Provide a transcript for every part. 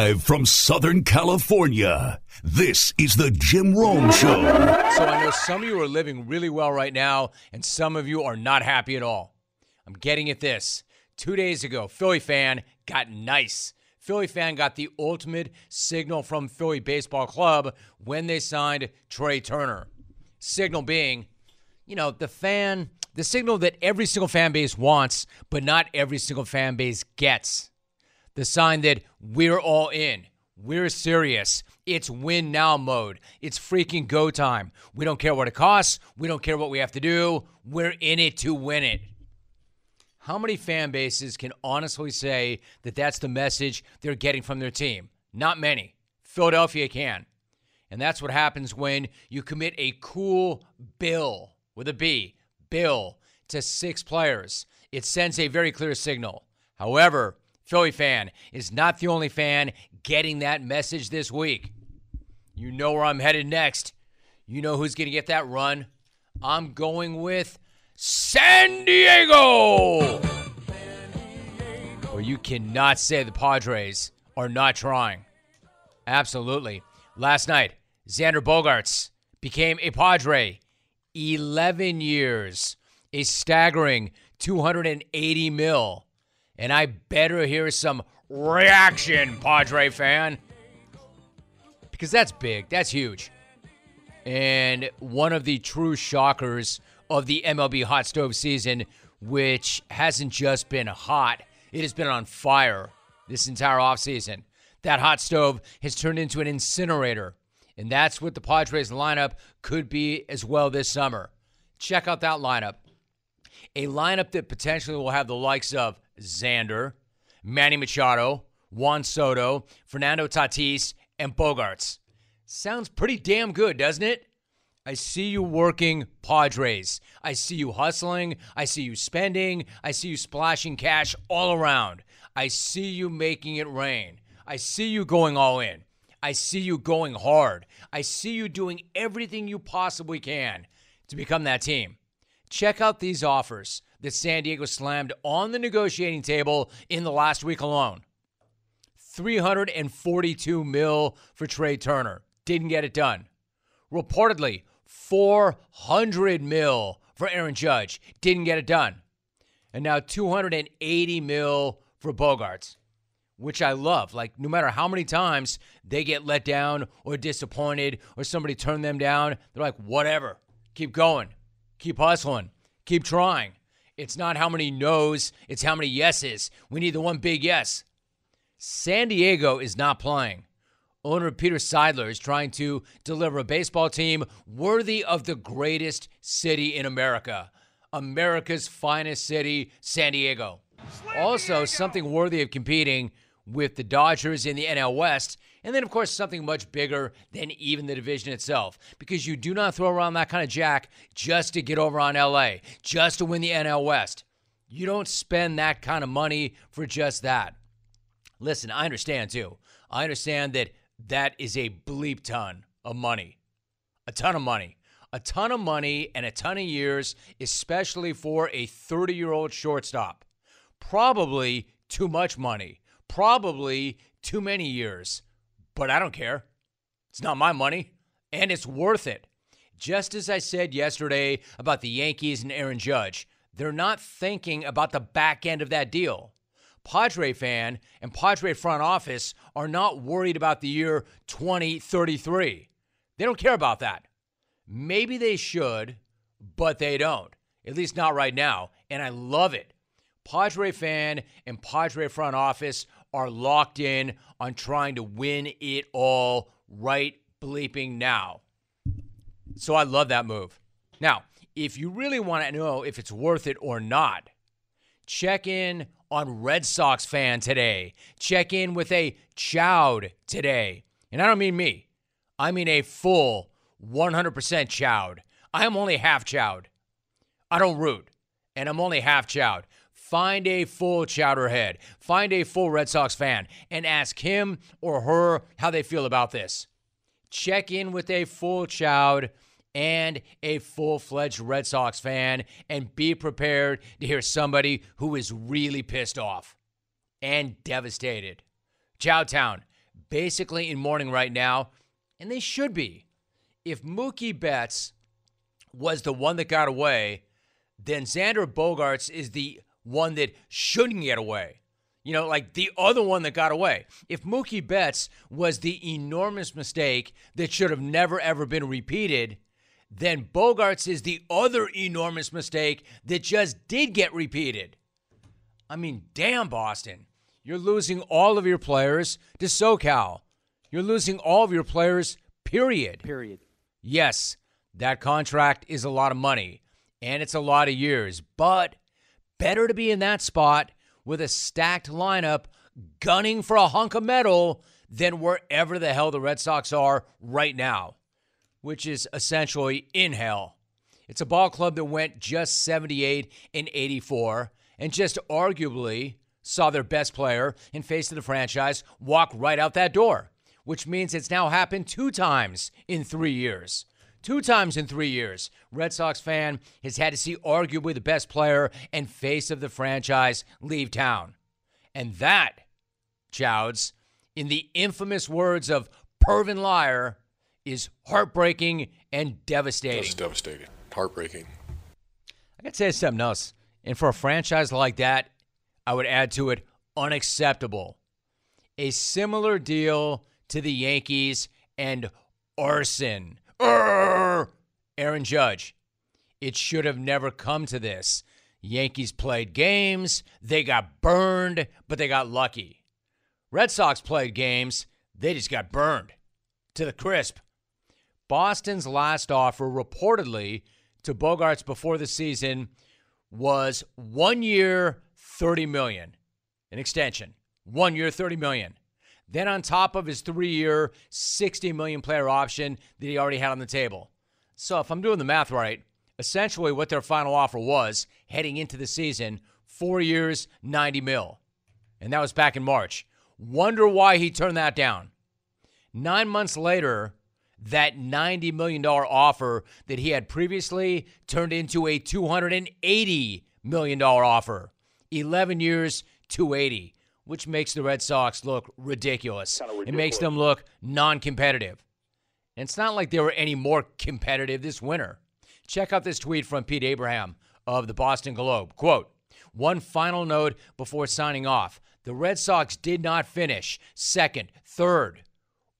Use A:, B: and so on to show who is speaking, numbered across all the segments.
A: Live from Southern California, this is the Jim Rome Show.
B: So I know some of you are living really well right now, and some of you are not happy at all. I'm getting at this. Two days ago, Philly fan got nice. Philly fan got the ultimate signal from Philly Baseball Club when they signed Trey Turner. Signal being, you know, the fan, the signal that every single fan base wants, but not every single fan base gets the sign that we're all in. We're serious. It's win now mode. It's freaking go time. We don't care what it costs. We don't care what we have to do. We're in it to win it. How many fan bases can honestly say that that's the message they're getting from their team? Not many. Philadelphia can. And that's what happens when you commit a cool bill with a B, bill, to six players. It sends a very clear signal. However, Philly fan is not the only fan getting that message this week. You know where I'm headed next. You know who's going to get that run. I'm going with San Diego. Well, you cannot say the Padres are not trying. Absolutely. Last night, Xander Bogaerts became a Padre. 11 years, a staggering 280 mil. And I better hear some reaction, Padre fan. Because that's big. That's huge. And one of the true shockers of the MLB hot stove season, which hasn't just been hot, it has been on fire this entire offseason. That hot stove has turned into an incinerator. And that's what the Padres lineup could be as well this summer. Check out that lineup. A lineup that potentially will have the likes of Xander, Manny Machado, Juan Soto, Fernando Tatis, and Bogaerts. Sounds pretty damn good, doesn't it? I see you working Padres. I see you hustling. I see you spending. I see you splashing cash all around. I see you making it rain. I see you going all in. I see you going hard. I see you doing everything you possibly can to become that team. Check out these offers that San Diego slammed on the negotiating table in the last week alone. 342 mil for Trey Turner. Didn't get it done. Reportedly, 400 mil for Aaron Judge. Didn't get it done. And now 280 mil for Bogaerts, which I love. Like, no matter how many times they get let down or disappointed or somebody turned them down, they're like, whatever. Keep going. Keep hustling. Keep trying. It's not how many no's, it's how many yeses. We need the one big yes. San Diego is not playing. Owner Peter Seidler is trying to deliver a baseball team worthy of the greatest city in America. America's finest city, San Diego. Also, something worthy of competing with the Dodgers in the NL West and then, of course, something much bigger than even the division itself, because you do not throw around that kind of jack just to get over on LA, just to win the NL West. You don't spend that kind of money for just that. Listen, I understand too. I understand that that is a bleep ton of money, a ton of money, a ton of money, and a ton of years, especially for a 30 year old shortstop. Probably too much money, probably too many years but I don't care. It's not my money, and it's worth it. Just as I said yesterday about the Yankees and Aaron Judge, they're not thinking about the back end of that deal. Padre fan and Padre front office are not worried about the year 2033. They don't care about that. Maybe they should, but they don't. At least not right now. And I love it. Padre fan and Padre front office are locked in on trying to win it all right bleeping now. So I love that move. Now, if you really want to know if it's worth it or not, check in on Red Sox fan today. Check in with a chowed today. And I don't mean me. I mean a full 100% chowed. I am only half chowed. I don't root, and I'm only half chowed. Find a full Chowderhead, find a full Red Sox fan, and ask him or her how they feel about this. Check in with a full Chowd and a full fledged Red Sox fan, and be prepared to hear somebody who is really pissed off and devastated. Chowtown, basically in mourning right now, and they should be. If Mookie Betts was the one that got away, then Xander Bogaerts is the one that shouldn't get away. You know, like the other one that got away. If Mookie Betts was the enormous mistake that should have never ever been repeated, then Bogaerts is the other enormous mistake that just did get repeated. I mean, damn, Boston. You're losing all of your players to SoCal. You're losing all of your players, period.
C: Period.
B: Yes, that contract is a lot of money and it's a lot of years, but better to be in that spot with a stacked lineup gunning for a hunk of metal than wherever the hell the Red Sox are right now, which is essentially in hell. It's a ball club that went just 78 and 84 and just arguably saw their best player and face of the franchise walk right out that door, which means it's now happened two times in three years. Two times in three years, Red Sox fan has had to see arguably the best player and face of the franchise leave town. And that, Chouds, in the infamous words of Pervin Liar, is heartbreaking and devastating.
D: That's devastating. Heartbreaking.
B: I gotta say something else. And for a franchise like that, I would add to it unacceptable. A similar deal to the Yankees and arson. Aaron Judge. It should have never come to this. Yankees played games, they got burned, but they got lucky. Red Sox played games, they just got burned to the crisp. Boston's last offer reportedly to Bogaerts before the season was 1 year 30 million, an extension. 1 year 30 million. Then on top of his 3-year 60 million player option that he already had on the table. So if I'm doing the math right, essentially what their final offer was heading into the season, 4 years 90 mil. And that was back in March. Wonder why he turned that down. 9 months later, that $90 million offer that he had previously turned into a $280 million offer. 11 years, 280, which makes the Red Sox look ridiculous. ridiculous. It makes them look non-competitive. And it's not like they were any more competitive this winter. Check out this tweet from Pete Abraham of the Boston Globe. Quote, one final note before signing off. The Red Sox did not finish second, third,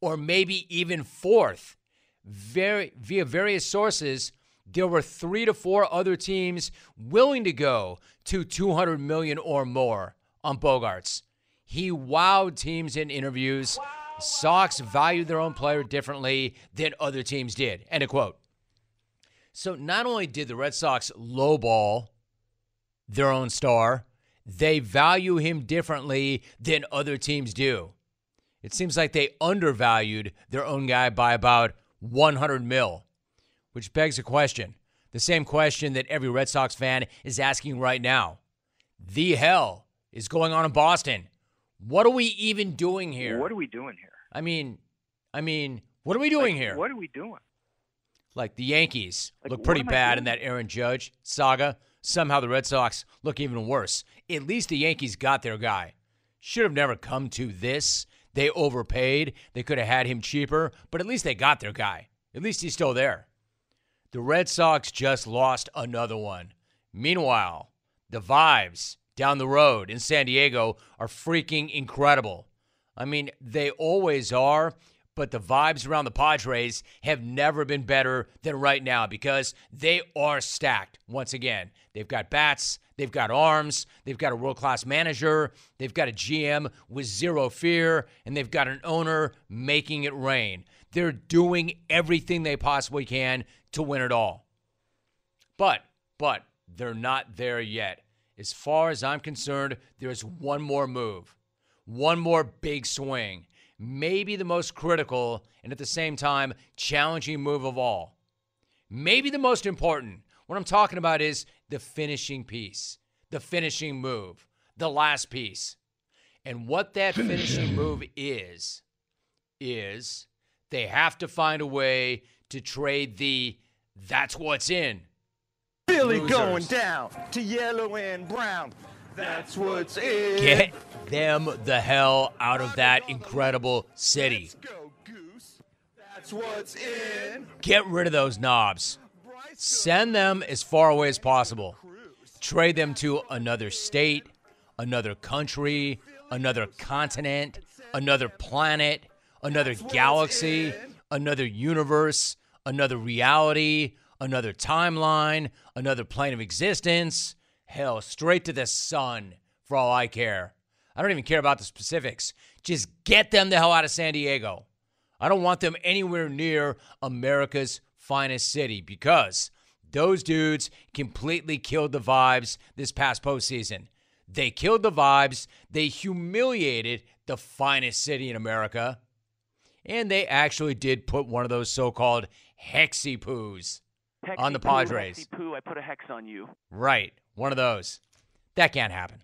B: or maybe even fourth. Very, via various sources, there were three to four other teams willing to go to 200 million or more on Bogaerts. He wowed teams in interviews. Sox valued their own player differently than other teams did. End of quote. So not only did the Red Sox lowball their own star, they value him differently than other teams do. It seems like they undervalued their own guy by about 100 mil, which begs a question. The same question that every Red Sox fan is asking right now. The hell is going on in Boston? What are we even doing here?
C: What are we doing here?
B: I mean, I mean, what are we doing
C: like,
B: here?
C: What are we doing?
B: Like the Yankees
C: Like,
B: look pretty bad in that Aaron Judge saga. Somehow the Red Sox look even worse. At least the Yankees got their guy. Should have never come to this. They overpaid. They could have had him cheaper, but at least they got their guy. At least he's still there. The Red Sox just lost another one. Meanwhile, the vibes down the road in San Diego are freaking incredible. I mean, they always are, but the vibes around the Padres have never been better than right now because they are stacked once again. They've got bats, they've got arms, they've got a world class manager, they've got a GM with zero fear, and they've got an owner making it rain. They're doing everything they possibly can to win it all. But, but, they're not there yet. As far as I'm concerned, there's one more move, one more big swing, maybe the most critical and at the same time challenging move of all. Maybe the most important. What I'm talking about is the finishing piece, the finishing move, the last piece. And what that finishing move is, is they have to find a way to trade the that's what's in.
E: Billy
B: Losers.
E: going down to yellow and brown. That's what's in.
B: Get them the hell out of that incredible city. Go, That's what's in. Get rid of those knobs. Send them as far away as possible. Trade them to another state, another country, another continent, another planet, another galaxy, another universe, another reality, another timeline, another plane of existence. Hell, straight to the sun for all I care. I don't even care about the specifics. Just get them the hell out of San Diego. I don't want them anywhere near America's finest city because those dudes completely killed the vibes this past postseason. They killed the vibes. They humiliated the finest city in America. And they actually did put one of those so called hexy poos on the Padres.
C: Poo, I put a hex on you.
B: Right. One of those. That can't happen.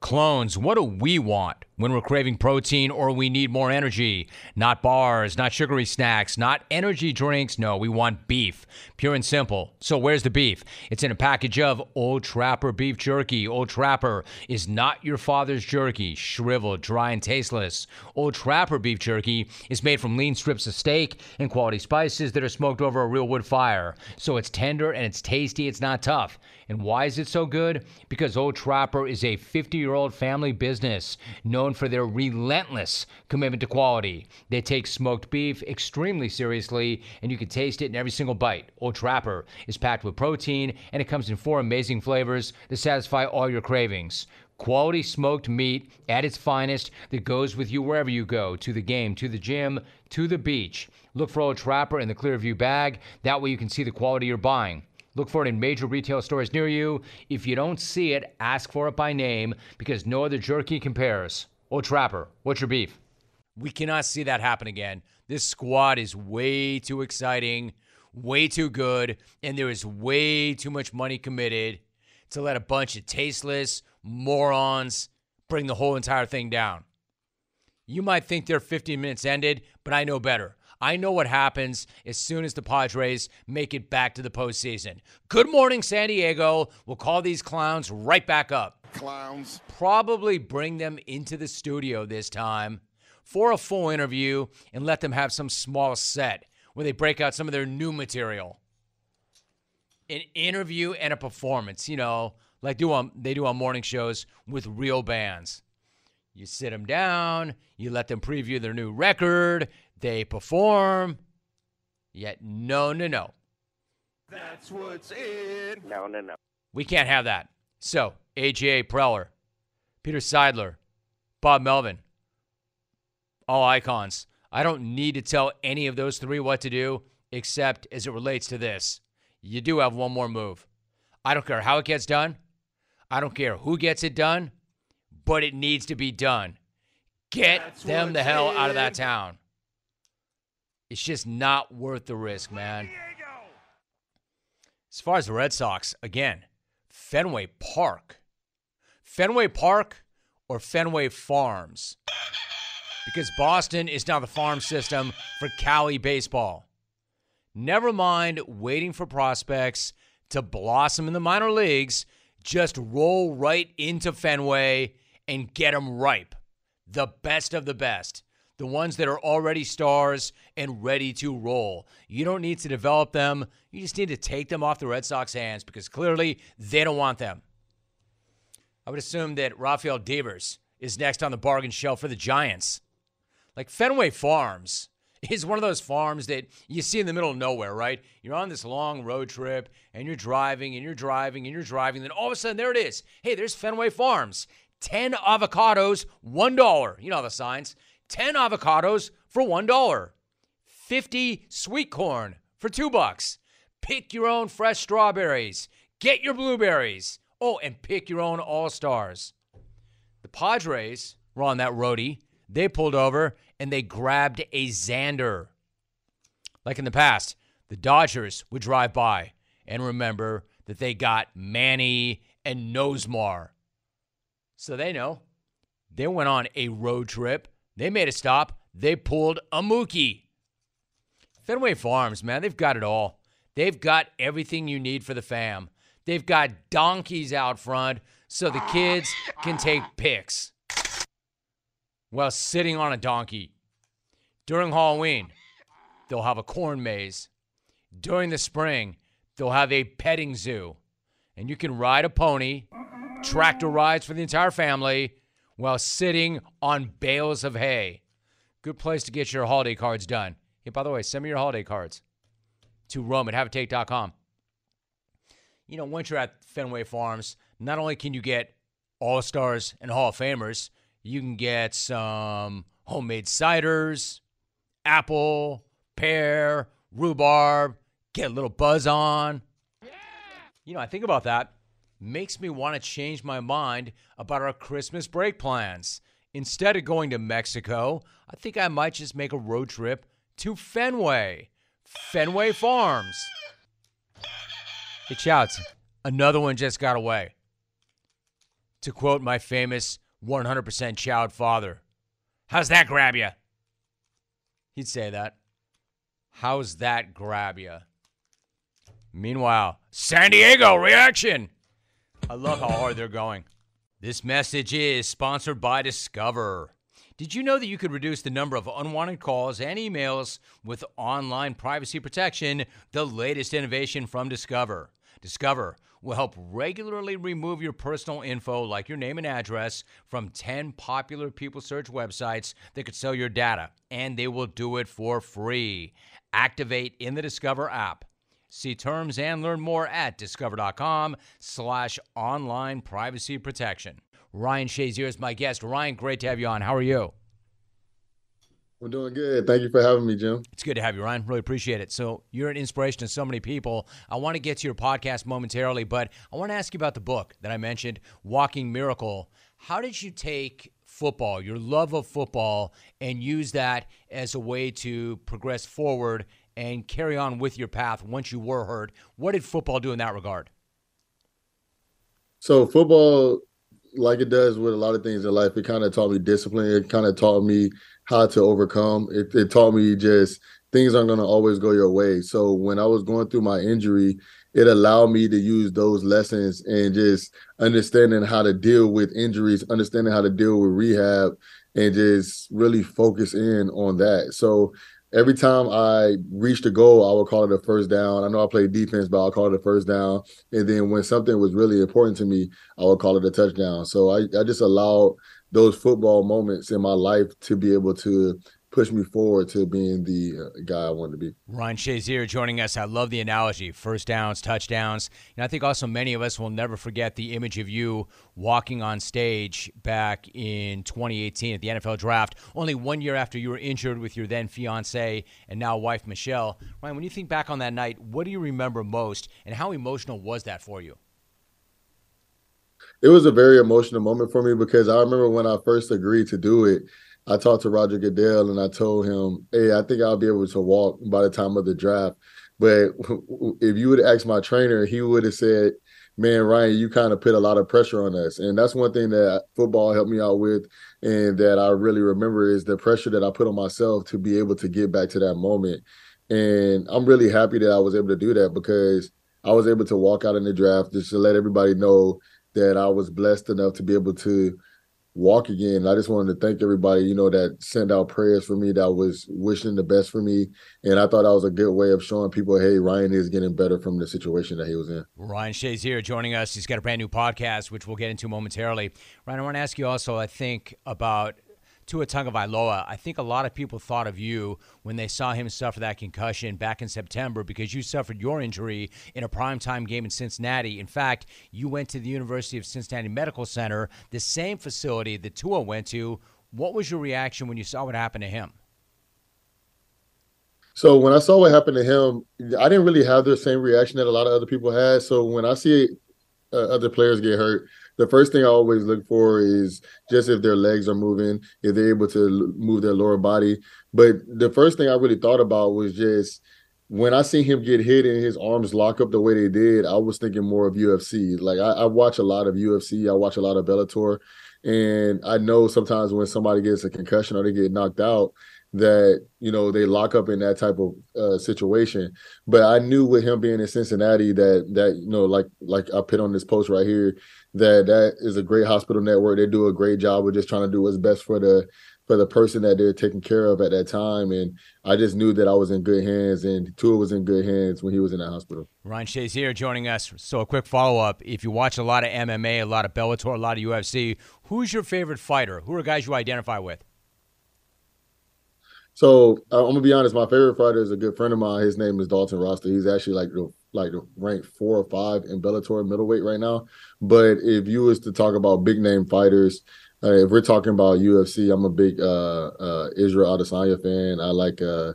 B: Clones, what do we want when we're craving protein or we need more energy? Not bars, not sugary snacks, not energy drinks. No, we want beef. Pure and simple. So, where's the beef? It's in a package of Old Trapper beef jerky. Old Trapper is not your father's jerky, shriveled, dry, and tasteless. Old Trapper beef jerky is made from lean strips of steak and quality spices that are smoked over a real wood fire. So, it's tender and it's tasty, it's not tough. And why is it so good? Because Old Trapper is a 50 year old family business known for their relentless commitment to quality. They take smoked beef extremely seriously, and you can taste it in every single bite. Old Trapper is packed with protein, and it comes in four amazing flavors to satisfy all your cravings. Quality smoked meat at its finest that goes with you wherever you go to the game, to the gym, to the beach. Look for Old Trapper in the Clearview bag. That way you can see the quality you're buying. Look for it in major retail stores near you. If you don't see it, ask for it by name because no other jerky compares. Old Trapper, what's your beef? We cannot see that happen again. This squad is way too exciting, way too good, and there is way too much money committed to let a bunch of tasteless morons bring the whole entire thing down. You might think their 15 minutes ended, but I know better. I know what happens as soon as the Padres make it back to the postseason. Good morning, San Diego. We'll call these clowns right back up.
D: Clowns.
B: Probably bring them into the studio this time for a full interview and let them have some small set where they break out some of their new material. An interview and a performance, you know, like do on they do on morning shows with real bands. You sit them down, you let them preview their new record, they perform. Yet, no, no, no.
D: That's what's in.
C: No, no, no.
B: We can't have that. So, AJ Preller, Peter Seidler, Bob Melvin, all icons. I don't need to tell any of those three what to do, except as it relates to this. You do have one more move. I don't care how it gets done. I don't care who gets it done, but it needs to be done. Get
D: That's
B: them the hell out of that town. It's just not worth the risk, man. As far as the Red Sox, again, Fenway Park. Fenway Park or Fenway Farms? Because Boston is now the farm system for Cali baseball. Never mind waiting for prospects to blossom in the minor leagues, just roll right into Fenway and get them ripe. The best of the best. The ones that are already stars and ready to roll. You don't need to develop them. You just need to take them off the Red Sox hands because clearly they don't want them. I would assume that Rafael Devers is next on the bargain shelf for the Giants. Like Fenway Farms is one of those farms that you see in the middle of nowhere, right? You're on this long road trip and you're driving and you're driving and you're driving. Then all of a sudden, there it is. Hey, there's Fenway Farms. 10 avocados, $1. You know the signs. 10 avocados for $1. 50 sweet corn for 2 bucks. Pick your own fresh strawberries. Get your blueberries. Oh, and pick your own all-stars. The Padres were on that roadie. They pulled over and they grabbed a Xander. Like in the past, the Dodgers would drive by and remember that they got Manny and Nomar. So they know. They went on a road trip. They made a stop. They pulled a Mookie. Fenway Farms, man, they've got it all. They've got everything you need for the fam. They've got donkeys out front so the kids can take pics. while sitting on a donkey. During Halloween, they'll have a corn maze. During the spring, they'll have a petting zoo. And you can ride a pony, tractor rides for the entire family, while sitting on bales of hay. Good place to get your holiday cards done. Hey, by the way, send me your holiday cards to Rome at haveatake.com. You know, once you're at Fenway Farms, not only can you get All Stars and Hall of Famers, you can get some homemade ciders, apple, pear, rhubarb, get a little buzz on. You know, I think about that. Makes me want to change my mind about our Christmas break plans. Instead of going to Mexico, I think I might just make a road trip to Fenway. Fenway Farms. It shouts, another one just got away. To quote my famous 100% chowed father, how's that grab you? He'd say that. How's that grab you? Meanwhile, San Diego reaction. I love how hard they're going. This message is sponsored by Discover. Did you know that you could reduce the number of unwanted calls and emails with online privacy protection, the latest innovation from Discover? Discover will help regularly remove your personal info, like your name and address, from 10 popular people search websites that could sell your data, and they will do it for free. Activate in the Discover app. See terms and learn more at discover.com slash online privacy protection. Ryan Shazier is my guest. Ryan, great to have you on. How are you?
C: We're doing good. Thank you for having me, Jim.
B: It's good to have you, Ryan. Really appreciate it. So, you're an inspiration to so many people. I want to get to your podcast momentarily, but I want to ask you about the book that I mentioned, Walking Miracle. How did you take football, your love of football, and use that as a way to progress forward and carry on with your path once you were hurt? What did football do in that regard?
C: So, football, like it does with a lot of things in life, it kind of taught me discipline. It kind of taught me how to overcome. It, it taught me just things aren't going to always go your way. So when I was going through my injury, it allowed me to use those lessons and just understanding how to deal with injuries, understanding how to deal with rehab, and just really focus in on that. So every time I reached a goal, I would call it a first down. I know I played defense, but I'll call it a first down. And then when something was really important to me, I would call it a touchdown. So I, I just allowed those football moments in my life to be able to push me forward to being the uh, guy I wanted to be.
B: Ryan Shazier joining us. I love the analogy first downs, touchdowns. And I think also many of us will never forget the image of you walking on stage back in 2018 at the NFL draft, only one year after you were injured with your then fiance and now wife, Michelle. Ryan, when you think back on that night, what do you remember most and how emotional was that for you?
C: it was a very emotional moment for me because I remember when I first agreed to do it, I talked to Roger Goodell and I told him, "Hey, I think I'll be able to walk by the time of the draft." But if you would ask my trainer, he would have said, "Man, Ryan, you kind of put a lot of pressure on us." And that's one thing that football helped me out with, and that I really remember is the pressure that I put on myself to be able to get back to that moment. And I'm really happy that I was able to do that because I was able to walk out in the draft just to let everybody know that I was blessed enough to be able to walk again. I just wanted to thank everybody, you know, that sent out prayers for me, that was wishing the best for me. And I thought that was a good way of showing people, hey, Ryan is getting better from the situation that he was in.
B: Ryan Shazier joining us. He's got a brand new podcast, which we'll get into momentarily. Ryan, I want to ask you also, I think, about Tua Tagovailoa, I think a lot of people thought of you when they saw him suffer that concussion back in September because you suffered your injury in a primetime game in Cincinnati. In fact, you went to the University of Cincinnati Medical Center, the same facility that Tua went to. What was your reaction when you saw what happened to him?
C: So when I saw what happened to him, I didn't really have the same reaction that a lot of other people had. So when I see uh, other players get hurt, the first thing I always look for is just if their legs are moving, if they're able to move their lower body. But the first thing I really thought about was just when I see him get hit and his arms lock up the way they did, I was thinking more of UFC. Like I, I watch a lot of UFC, I watch a lot of Bellator, and I know sometimes when somebody gets a concussion or they get knocked out, that you know they lock up in that type of uh, situation. But I knew with him being in Cincinnati that that you know like like I put on this post right here that that is a great hospital network. They do a great job of just trying to do what's best for the for the person that they're taking care of at that time. And I just knew that I was in good hands, and Tua was in good hands when he was in the hospital.
B: Ryan Shazier joining us. So a quick follow up: If you watch a lot of MMA, a lot of Bellator, a lot of UFC, who's your favorite fighter? Who are guys you identify with?
C: So uh, I'm gonna be honest. My favorite fighter is a good friend of mine. His name is Dalton Rosta. He's actually like the like ranked four or five in Bellator middleweight right now. But if you was to talk about big name fighters, uh, if we're talking about UFC, I'm a big uh, uh, Israel Adesanya fan. I like uh,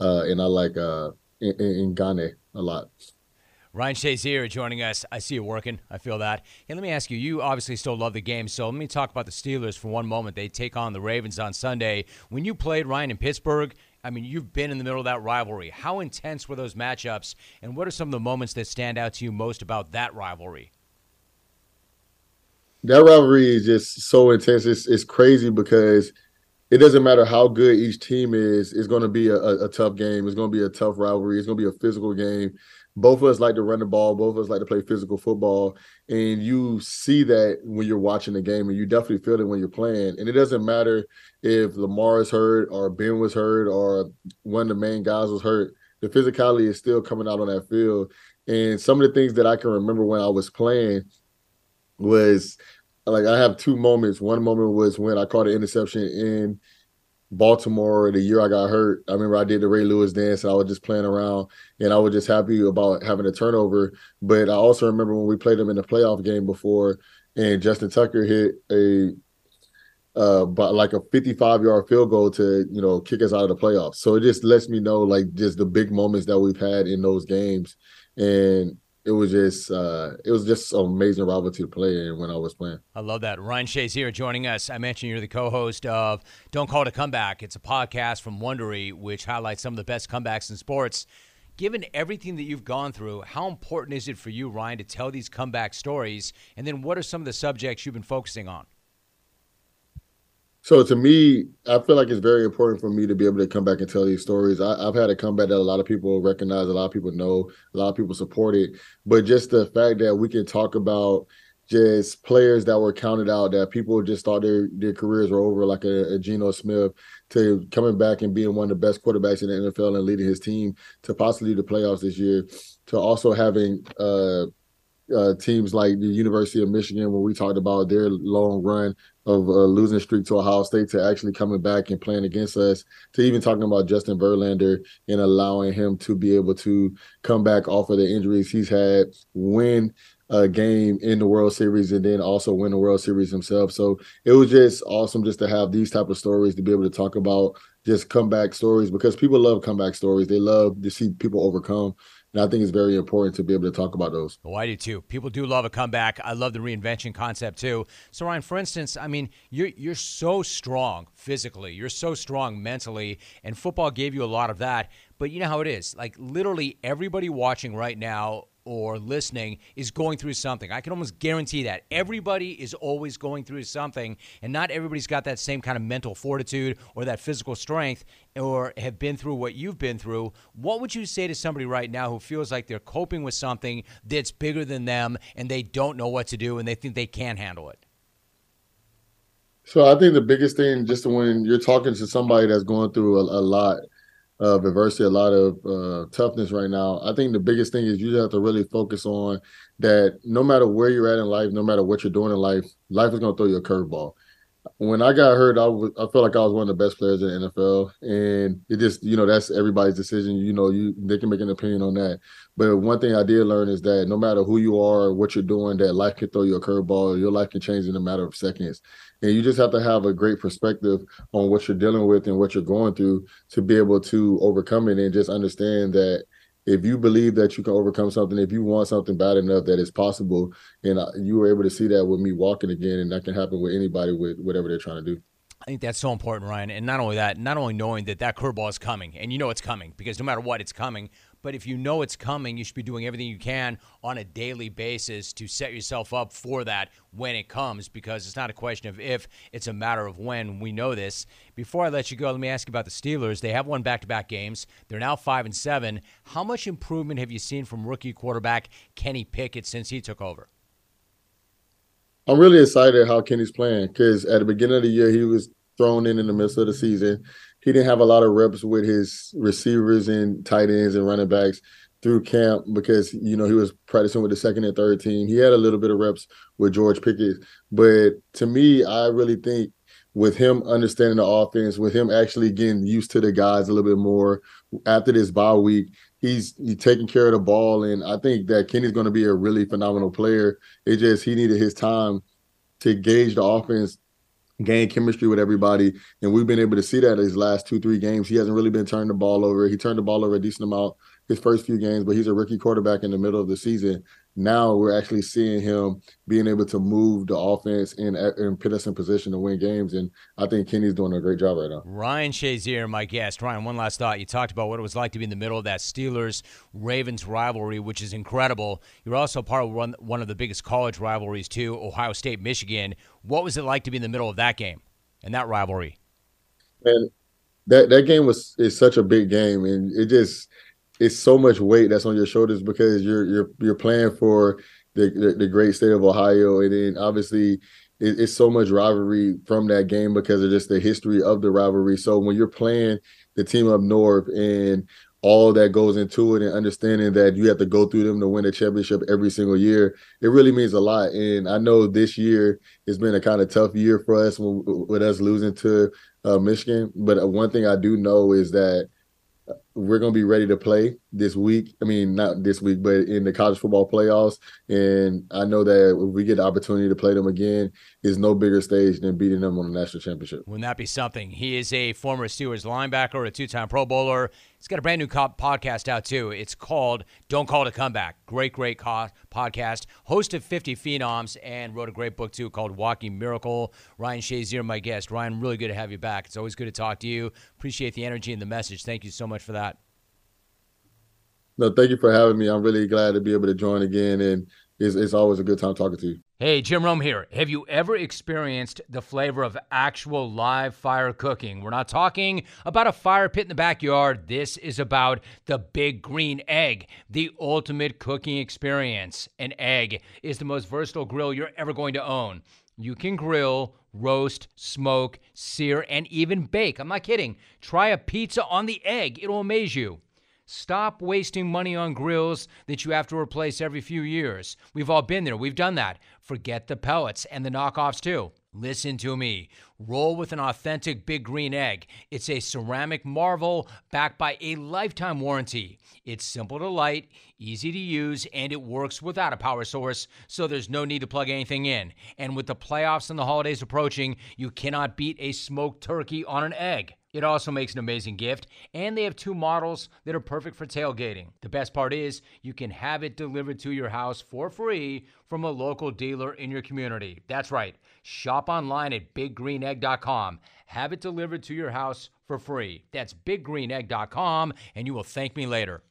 C: uh, and I like uh, Ngannou a lot.
B: Ryan Shazier joining us. I see you working. I feel that. And let me ask you, you obviously still love the game. So let me talk about the Steelers for one moment. They take on the Ravens on Sunday. When you played Ryan in Pittsburgh, I mean, you've been in the middle of that rivalry. How intense were those matchups? And what are some of the moments that stand out to you most about that rivalry?
C: that rivalry is just so intense. It's, it's crazy because it doesn't matter how good each team is. It's going to be a, a, tough game. It's going to be a tough rivalry. It's going to be a physical game. Both of us like to run the ball. Both of us like to play physical football, and you see that when you're watching the game, and you definitely feel it when you're playing. And it doesn't matter if Lamar is hurt or Ben was hurt or one of the main guys was hurt. The physicality is still coming out on that field. And some of the things that I can remember when I was playing was like I have two moments. One moment was when I caught an interception in Baltimore the year I got hurt. I remember I did the Ray Lewis dance. I was just playing around and I was just happy about having a turnover. But I also remember when we played them in the playoff game before and Justin Tucker hit a uh but like a 55 yard field goal to you know kick us out of the playoffs. So it just lets me know like just the big moments that we've had in those games. And it was just uh, it was just an amazing rivalry to play in when I was playing.
B: I love that. Ryan Shazier joining us. I mentioned you're the co-host of Don't Call It a Comeback. It's a podcast from Wondery which highlights some of the best comebacks in sports. Given everything that you've gone through, how important is it for you, Ryan, to tell these comeback stories? And then what are some of the subjects you've been focusing on?
C: So to me, I feel like it's very important for me to be able to come back and tell these stories. I, have had a comeback that a lot of people recognize, a lot of people know, a lot of people support it. But just the fact that we can talk about just players that were counted out, that people just thought their, their careers were over, like a, a Geno Smith, to coming back and being one of the best quarterbacks in the NFL and leading his team to possibly the playoffs this year, to also having uh, uh, teams like the University of Michigan, when we talked about their long run of uh, losing streak to Ohio State, to actually coming back and playing against us, to even talking about Justin Verlander and allowing him to be able to come back off of the injuries he's had, win a game in the World Series, and then also win the World Series himself. So it was just awesome just to have these type of stories to be able to talk about just comeback stories because people love comeback stories. They love to see people overcome. And I think it's very important to be able to talk about those.
B: Oh, I do too. People do love a comeback. I love the reinvention concept too. So Ryan, for instance, I mean, you're you're so strong physically, you're so strong mentally, and football gave you a lot of that. But you know how it is. Like literally everybody watching right now or listening is going through something. I can almost guarantee that. Everybody is always going through something, and not everybody's got that same kind of mental fortitude or that physical strength or have been through what you've been through. What would you say to somebody right now who feels like they're coping with something that's bigger than them and they don't know what to do and they think they can't handle it?
C: So I think the biggest thing, just when you're talking to somebody that's going through a, a lot, of adversity, a lot of uh, toughness right now. I think the biggest thing is you have to really focus on that no matter where you're at in life, no matter what you're doing in life, life is going to throw you a curveball. When I got hurt, I felt like I was one of the best players in the NFL, and it just you know that's everybody's decision. You know, you they can make an opinion on that. But one thing I did learn is that no matter who you are, or what you're doing, that life can throw you a curveball. Your life can change in a matter of seconds. And you just have to have a great perspective on what you're dealing with and what you're going through to be able to overcome it and just understand that if you believe that you can overcome something, if you want something bad enough that it's possible, and uh, you were able to see that with me walking again, and that can happen with anybody with whatever they're trying to do.
B: I think that's so important, Ryan. And not only that, not only knowing that that curveball is coming, and you know it's coming because no matter what, it's coming But if you know it's coming, you should be doing everything you can on a daily basis to set yourself up for that when it comes because it's not a question of if, it's a matter of when. We know this. Before I let you go, let me ask you about the Steelers. They have won back to back games. They're now 5 and 7. How much improvement have you seen from rookie quarterback Kenny Pickett since he took over?
C: I'm really excited how Kenny's playing because at the beginning of the year, he was thrown in in the midst of the season he didn't have a lot of reps with his receivers and tight ends and running backs through camp because you know he was practicing with the second and third team. He had a little bit of reps with George Pickens, but to me, I really think with him understanding the offense, with him actually getting used to the guys a little bit more after this bye week, he's he's taking care of the ball, and I think that Kenny's going to be a really phenomenal player. It just he needed his time to gauge the offense gain chemistry with everybody. And we've been able to see that his last two, three games. He hasn't really been turning the ball over. He turned the ball over a decent amount his first few games, but he's a rookie quarterback in the middle of the season. Now we're actually seeing him being able to move the offense and, and put us in position to win games. And I think Kenny's doing a great job right now.
B: Ryan Shazier, my guest. Ryan, one last thought. You talked about what it was like to be in the middle of that Steelers Ravens rivalry, which is incredible. You're also part of one, one of the biggest college rivalries, too, Ohio State, Michigan. What was it like to be in the middle of that game and that rivalry?
C: And that, that game was is such a big game, and it just – it's so much weight that's on your shoulders because you're you're you're playing for the the, the great state of Ohio, and then obviously it, it's so much rivalry from that game because of just the history of the rivalry. So when you're playing the team up north and all that goes into it and understanding that you have to go through them to win a championship every single year, it really means a lot. And I know this year has been a kind of tough year for us with, us losing to uh, Michigan. But one thing I do know is that we're going to be ready to play this week. I mean, not this week, but in the college football playoffs. And I know that if we get the opportunity to play them again, is no bigger stage than beating them on the national championship.
B: Wouldn't that be something? He is a former Steelers linebacker, a two-time Pro Bowler. He's got a brand new podcast out too. It's called "Don't Call It a Comeback." Great, great co- podcast. Host of 50 Phenoms and wrote a great book too called "Walking Miracle." Ryan Shazier, my guest. Ryan, really good to have you back. It's always good to talk to you. Appreciate the energy and the message. Thank you so much for that.
C: No, thank you for having me. I'm really glad to be able to join again, and it's, it's always a good time talking to you.
B: Hey, Jim Rome here. Have you ever experienced the flavor of actual live fire cooking? We're not talking about a fire pit in the backyard. This is about the big green egg, the ultimate cooking experience. An egg is the most versatile grill you're ever going to own. You can grill, roast, smoke, sear, and even bake. I'm not kidding. Try a pizza on the egg, it'll amaze you. Stop wasting money on grills that you have to replace every few years. We've all been there. We've done that. Forget the pellets and the knockoffs too. Listen to me. Roll with an authentic big green egg. It's a ceramic marvel backed by a lifetime warranty. It's simple to light, easy to use, and it works without a power source, so there's no need to plug anything in. And with the playoffs and the holidays approaching, you cannot beat a smoked turkey on an egg. It also makes an amazing gift, and they have two models that are perfect for tailgating. The best part is you can have it delivered to your house for free from a local dealer in your community. That's right. Shop online at biggreenegg.com. Have it delivered to your house for free. That's biggreenegg.com, and you will thank me later.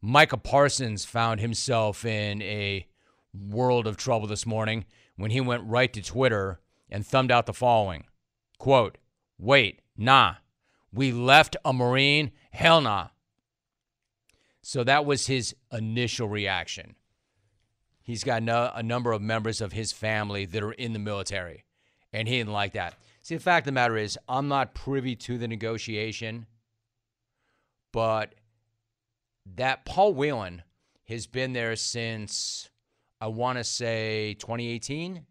B: Micah Parsons found himself in a world of trouble this morning when he went right to Twitter and thumbed out the following quote, Wait, nah, we left a Marine? Hell nah. So that was his initial reaction. He's got no, a number of members of his family that are in the military, and he didn't like that. See, the fact of the matter is, I'm not privy to the negotiation, but that Paul Whelan has been there since, I want to say, 2018.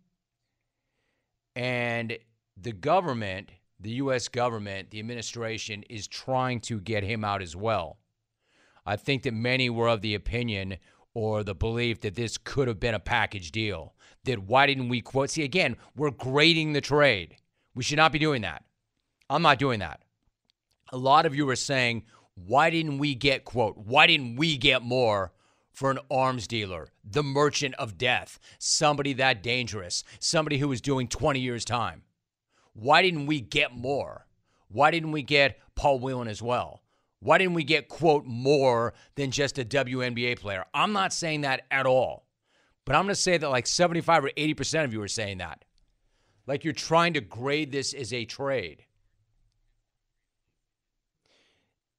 B: And the government the U.S. government, the administration, is trying to get him out as well. I think that many were of the opinion or the belief that this could have been a package deal. That why didn't we quote? See, again, we're grading the trade. We should not be doing that. I'm not doing that. A lot of you are saying, why didn't we get, quote, why didn't we get more for an arms dealer, the merchant of death, somebody that dangerous, somebody who was doing 20 years' time? Why didn't we get more? Why didn't we get Paul Whelan as well? Why didn't we get, quote, more than just a WNBA player? I'm not saying that at all. But I'm going to say that like 75 or 80% of you are saying that. Like you're trying to grade this as a trade.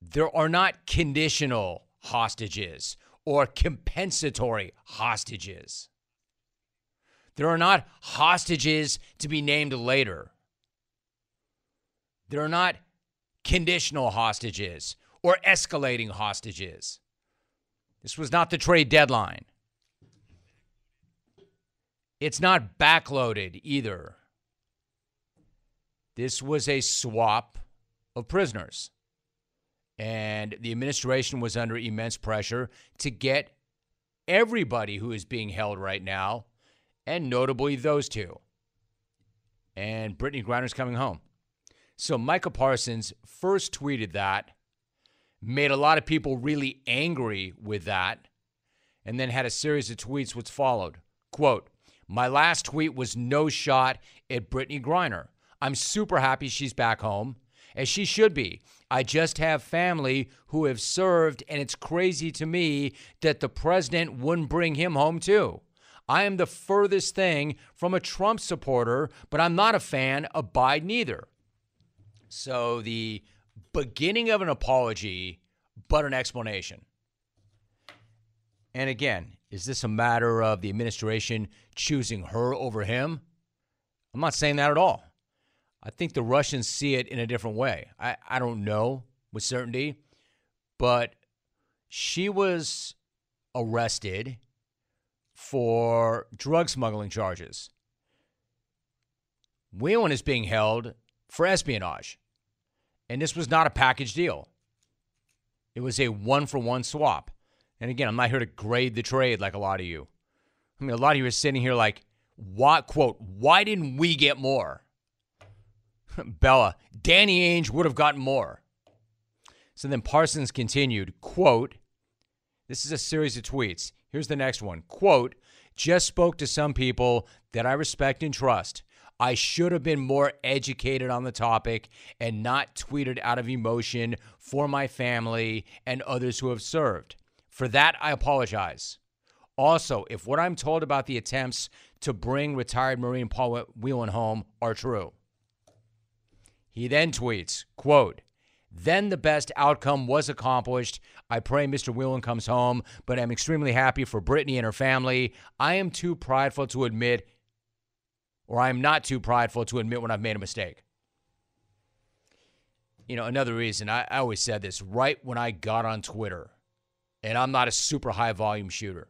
B: There are not conditional hostages or compensatory hostages. There are not hostages to be named later. There are not conditional hostages or escalating hostages. This was not the trade deadline. It's not backloaded either. This was a swap of prisoners. And the administration was under immense pressure to get everybody who is being held right now, and notably those two. And Brittney Griner's coming home. So Micah Parsons first tweeted that, made a lot of people really angry with that, and then had a series of tweets which followed. Quote, my last tweet was no shot at Brittney Griner. I'm super happy she's back home, as she should be. I just have family who have served, and it's crazy to me that the president wouldn't bring him home too. I am the furthest thing from a Trump supporter, but I'm not a fan of Biden either. So the beginning of an apology, but an explanation. And again, is this a matter of the administration choosing her over him? I'm not saying that at all. I think the Russians see it in a different way. I, I don't know with certainty, but she was arrested for drug smuggling charges. Whelan is being held for espionage. And this was not a package deal. It was a one for one swap. And again, I'm not here to grade the trade like a lot of you. I mean, a lot of you are sitting here like, what quote, why didn't we get more? Bella, Danny Ainge would have gotten more. So then Parsons continued, quote, this is a series of tweets. Here's the next one. Quote, just spoke to some people that I respect and trust. I should have been more educated on the topic and not tweeted out of emotion for my family and others who have served. For that, I apologize. Also, if what I'm told about the attempts to bring retired Marine Paul Whelan home are true. He then tweets, quote, then the best outcome was accomplished. I pray Mr. Whelan comes home, but I'm extremely happy for Brittney and her family. I am too prideful to admit, or I'm not too prideful to admit when I've made a mistake. You know, another reason, I, I always said this right when I got on Twitter, and I'm not a super high volume shooter.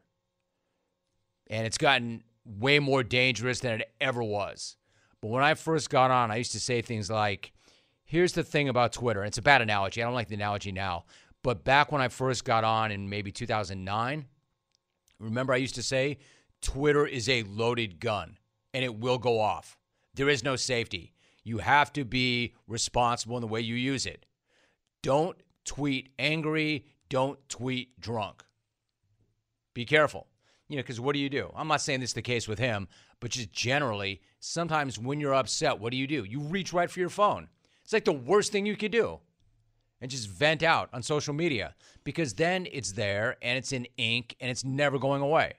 B: And it's gotten way more dangerous than it ever was. But when I first got on, I used to say things like, here's the thing about Twitter. It's a bad analogy. I don't like the analogy now. But back when I first got on in maybe 2009, remember I used to say, Twitter is a loaded gun and it will go off. There is no safety. You have to be responsible in the way you use it. Don't tweet angry. Don't tweet drunk. Be careful. You know, because what do you do? I'm not saying this is the case with him, but just generally, sometimes when you're upset, what do you do? You reach right for your phone. It's like the worst thing you could do. And just vent out on social media because then it's there and it's in ink and it's never going away.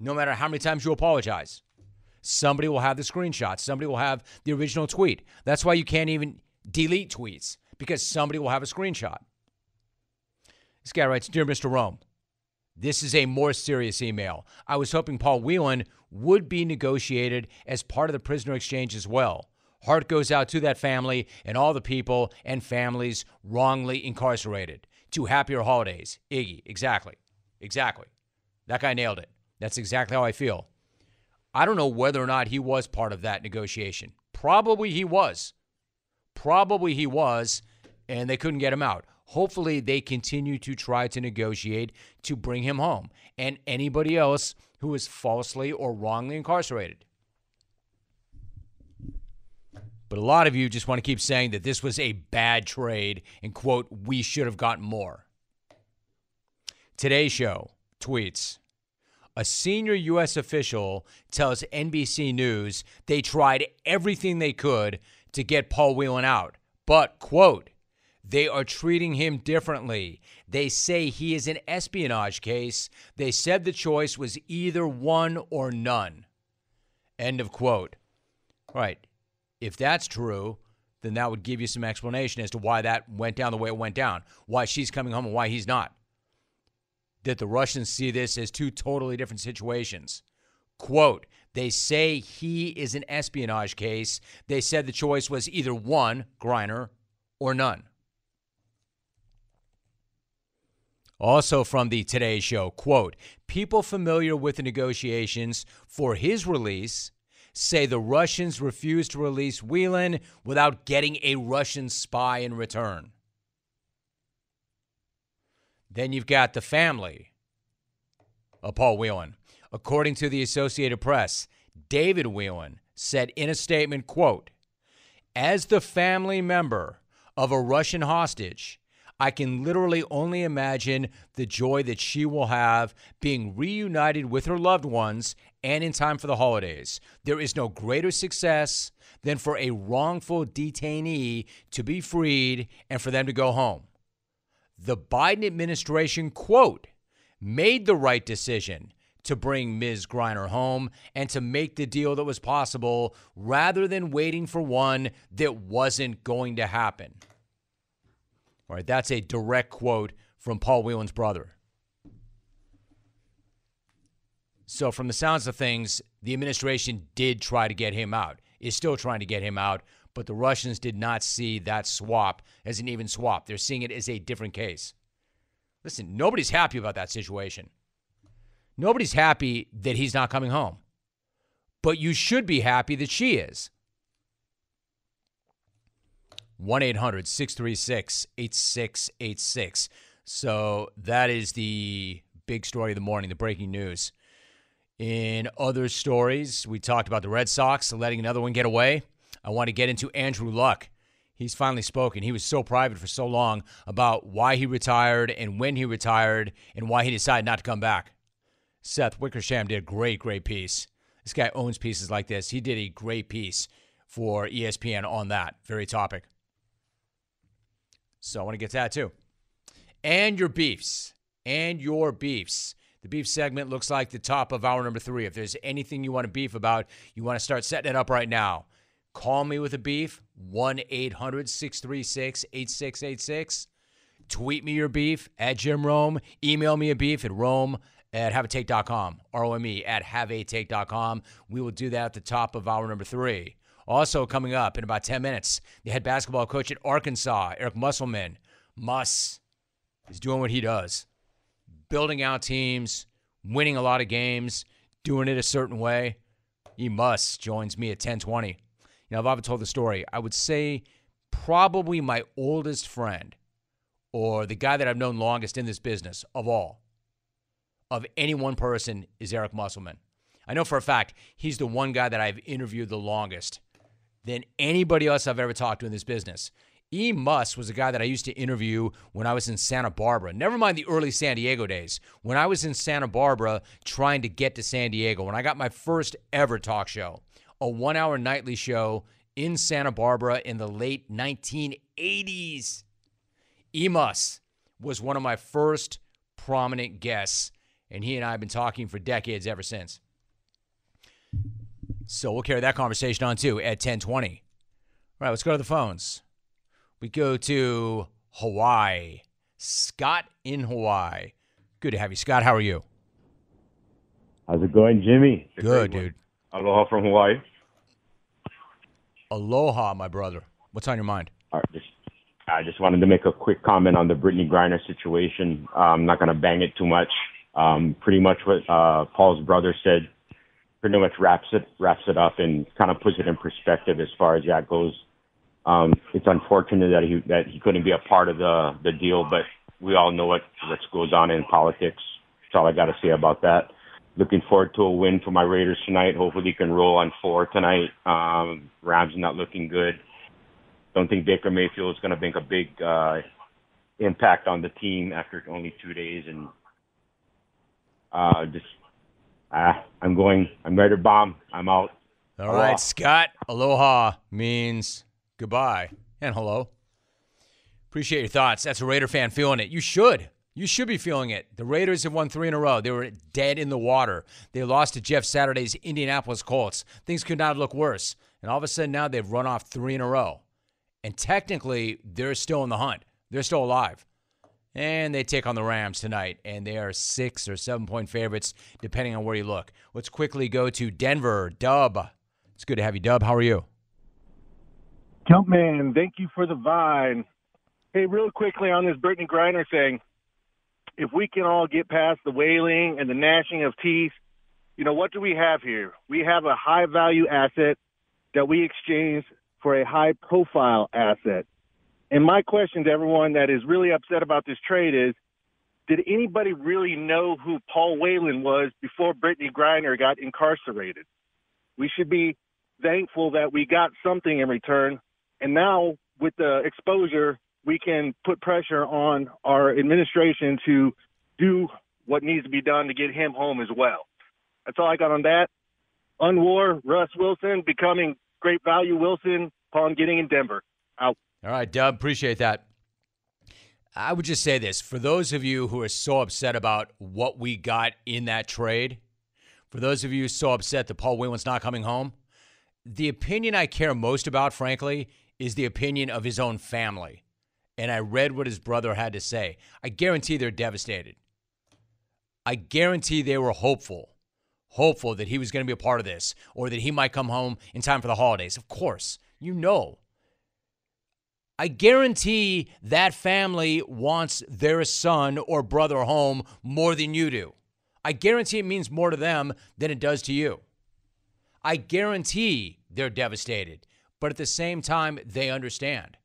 B: No matter how many times you apologize, somebody will have the screenshot. Somebody will have the original tweet. That's why you can't even delete tweets because somebody will have a screenshot. This guy writes Dear Mr. Rome, this is a more serious email. I was hoping Paul Whelan would be negotiated as part of the prisoner exchange as well. Heart goes out to that family and all the people and families wrongly incarcerated. To happier holidays. Iggy. Exactly. Exactly. That guy nailed it. That's exactly how I feel. I don't know whether or not he was part of that negotiation. Probably he was. Probably he was, and they couldn't get him out. Hopefully, they continue to try to negotiate to bring him home and anybody else who is falsely or wrongly incarcerated. But a lot of you just want to keep saying that this was a bad trade and, quote, we should have gotten more. Today's show tweets A senior U.S. official tells NBC News they tried everything they could to get Paul Whelan out, but, quote, They are treating him differently. They say he is an espionage case. They said the choice was either one or none. End of quote. Right. If that's true, then that would give you some explanation as to why that went down the way it went down, why she's coming home and why he's not. That the Russians see this as two totally different situations. Quote, they say he is an espionage case. They said the choice was either one, Griner, or none. Also from the Today Show, quote, people familiar with the negotiations for his release say the Russians refused to release Whelan without getting a Russian spy in return. Then you've got the family of Paul Whelan. According to the Associated Press, David Whelan said in a statement, quote, as the family member of a Russian hostage, I can literally only imagine the joy that she will have being reunited with her loved ones and in time for the holidays. There is no greater success than for a wrongful detainee to be freed and for them to go home. The Biden administration, quote, made the right decision to bring Ms. Griner home and to make the deal that was possible rather than waiting for one that wasn't going to happen. All right, that's a direct quote from Paul Whelan's brother. So, from the sounds of things, the administration did try to get him out, is still trying to get him out, but the Russians did not see that swap as an even swap. They're seeing it as a different case. Listen, nobody's happy about that situation. Nobody's happy that he's not coming home. But you should be happy that she is. 1 800 636 8686. So that is the big story of the morning, the breaking news. In other stories, we talked about the Red Sox letting another one get away. I want to get into Andrew Luck. He's finally spoken. He was so private for so long about why he retired and when he retired and why he decided not to come back. Seth Wickersham did a great, great piece. This guy owns pieces like this. He did a great piece for ESPN on that very topic. So I want to get to that too. And your beefs. And your beefs. The beef segment looks like the top of hour number three. If there's anything you want to beef about, you want to start setting it up right now. Call me with a beef, 1 800 636 8686. Tweet me your beef at Jim Rome. Email me a beef at Rome at haveatake.com. R-O-M-E at haveatake.com. We will do that at the top of hour number three. Also, coming up in about 10 minutes, the head basketball coach at Arkansas, Eric Musselman. Muss is doing what he does building out teams, winning a lot of games, doing it a certain way. He Muss joins me at 1020. You know, I've told the story, I would say probably my oldest friend or the guy that I've known longest in this business of all, of any one person, is Eric Musselman. I know for a fact he's the one guy that I've interviewed the longest than anybody else I've ever talked to in this business. E. Muss was a guy that I used to interview when I was in Santa Barbara. Never mind the early San Diego days. When I was in Santa Barbara trying to get to San Diego, when I got my first ever talk show, a one hour nightly show in Santa Barbara in the late 1980s. E. Muss was one of my first prominent guests, and he and I have been talking for decades ever since. So we'll carry that conversation on too at 1020. All right, let's go to the phones. We go to Hawaii. Scott in Hawaii. Good to have you, Scott. How are you?
E: How's it going, Jimmy?
B: Good, dude.
E: Aloha from Hawaii.
B: Aloha, my brother. What's on your mind?
E: Right, just, I just wanted to make a quick comment on the Brittney Griner situation. Uh, I'm not going to bang it too much. Um, pretty much what uh, Paul's brother said pretty much wraps it wraps it up and kind of puts it in perspective as far as that goes. Um, it's unfortunate that he that he couldn't be a part of the the deal, but we all know what what goes on in politics. That's all I got to say about that. Looking forward to a win for my Raiders tonight. Hopefully, he can roll on four tonight. Um, Rams not looking good. Don't think Baker Mayfield is going to make a big uh, impact on the team after only two days, and uh, just uh, I'm going. I'm ready to bomb. I'm out.
B: All right, Scott. Aloha means goodbye and hello. Appreciate your thoughts. That's a Raider fan feeling it. You should. You should be feeling it. The Raiders have won three in a row. They were dead in the water. They lost to Jeff Saturday's Indianapolis Colts. Things could not look worse. And all of a sudden now they've run off three in a row. And technically, they're still in the hunt. They're still alive. And they take on the Rams tonight, and they are six or seven point favorites, depending on where you look. Let's quickly go to Denver. Dub. It's good to have you, Dub. How are you?
F: Jumpman, thank you for the vine. Hey, real quickly on this Brittney Griner thing if we can all get past the wailing and the gnashing of teeth, you know, what do we have here? We have a high value asset that we exchange for a high profile asset. And my question to everyone that is really upset about this trade is, did anybody really know who Paul Whelan was before Brittney Griner got incarcerated? We should be thankful that we got something in return. And now with the exposure, we can put pressure on our administration to do what needs to be done to get him home as well. That's all I got on that. Unwar Russ Wilson becoming great value Wilson upon getting in Denver. Out.
B: All right, Dub, appreciate that. I would just say this for those of you who are so upset about what we got in that trade, for those of you so upset that Paul Whelan's not coming home, the opinion I care most about, frankly, is the opinion of his own family and I read what his brother had to say. I guarantee they're devastated. I guarantee they were hopeful, hopeful that he was going to be a part of this or that he might come home in time for the holidays. Of course, you know. I guarantee that family wants their son or brother home more than you do. I guarantee it means more to them than it does to you. I guarantee they're devastated, but at the same time, they understand.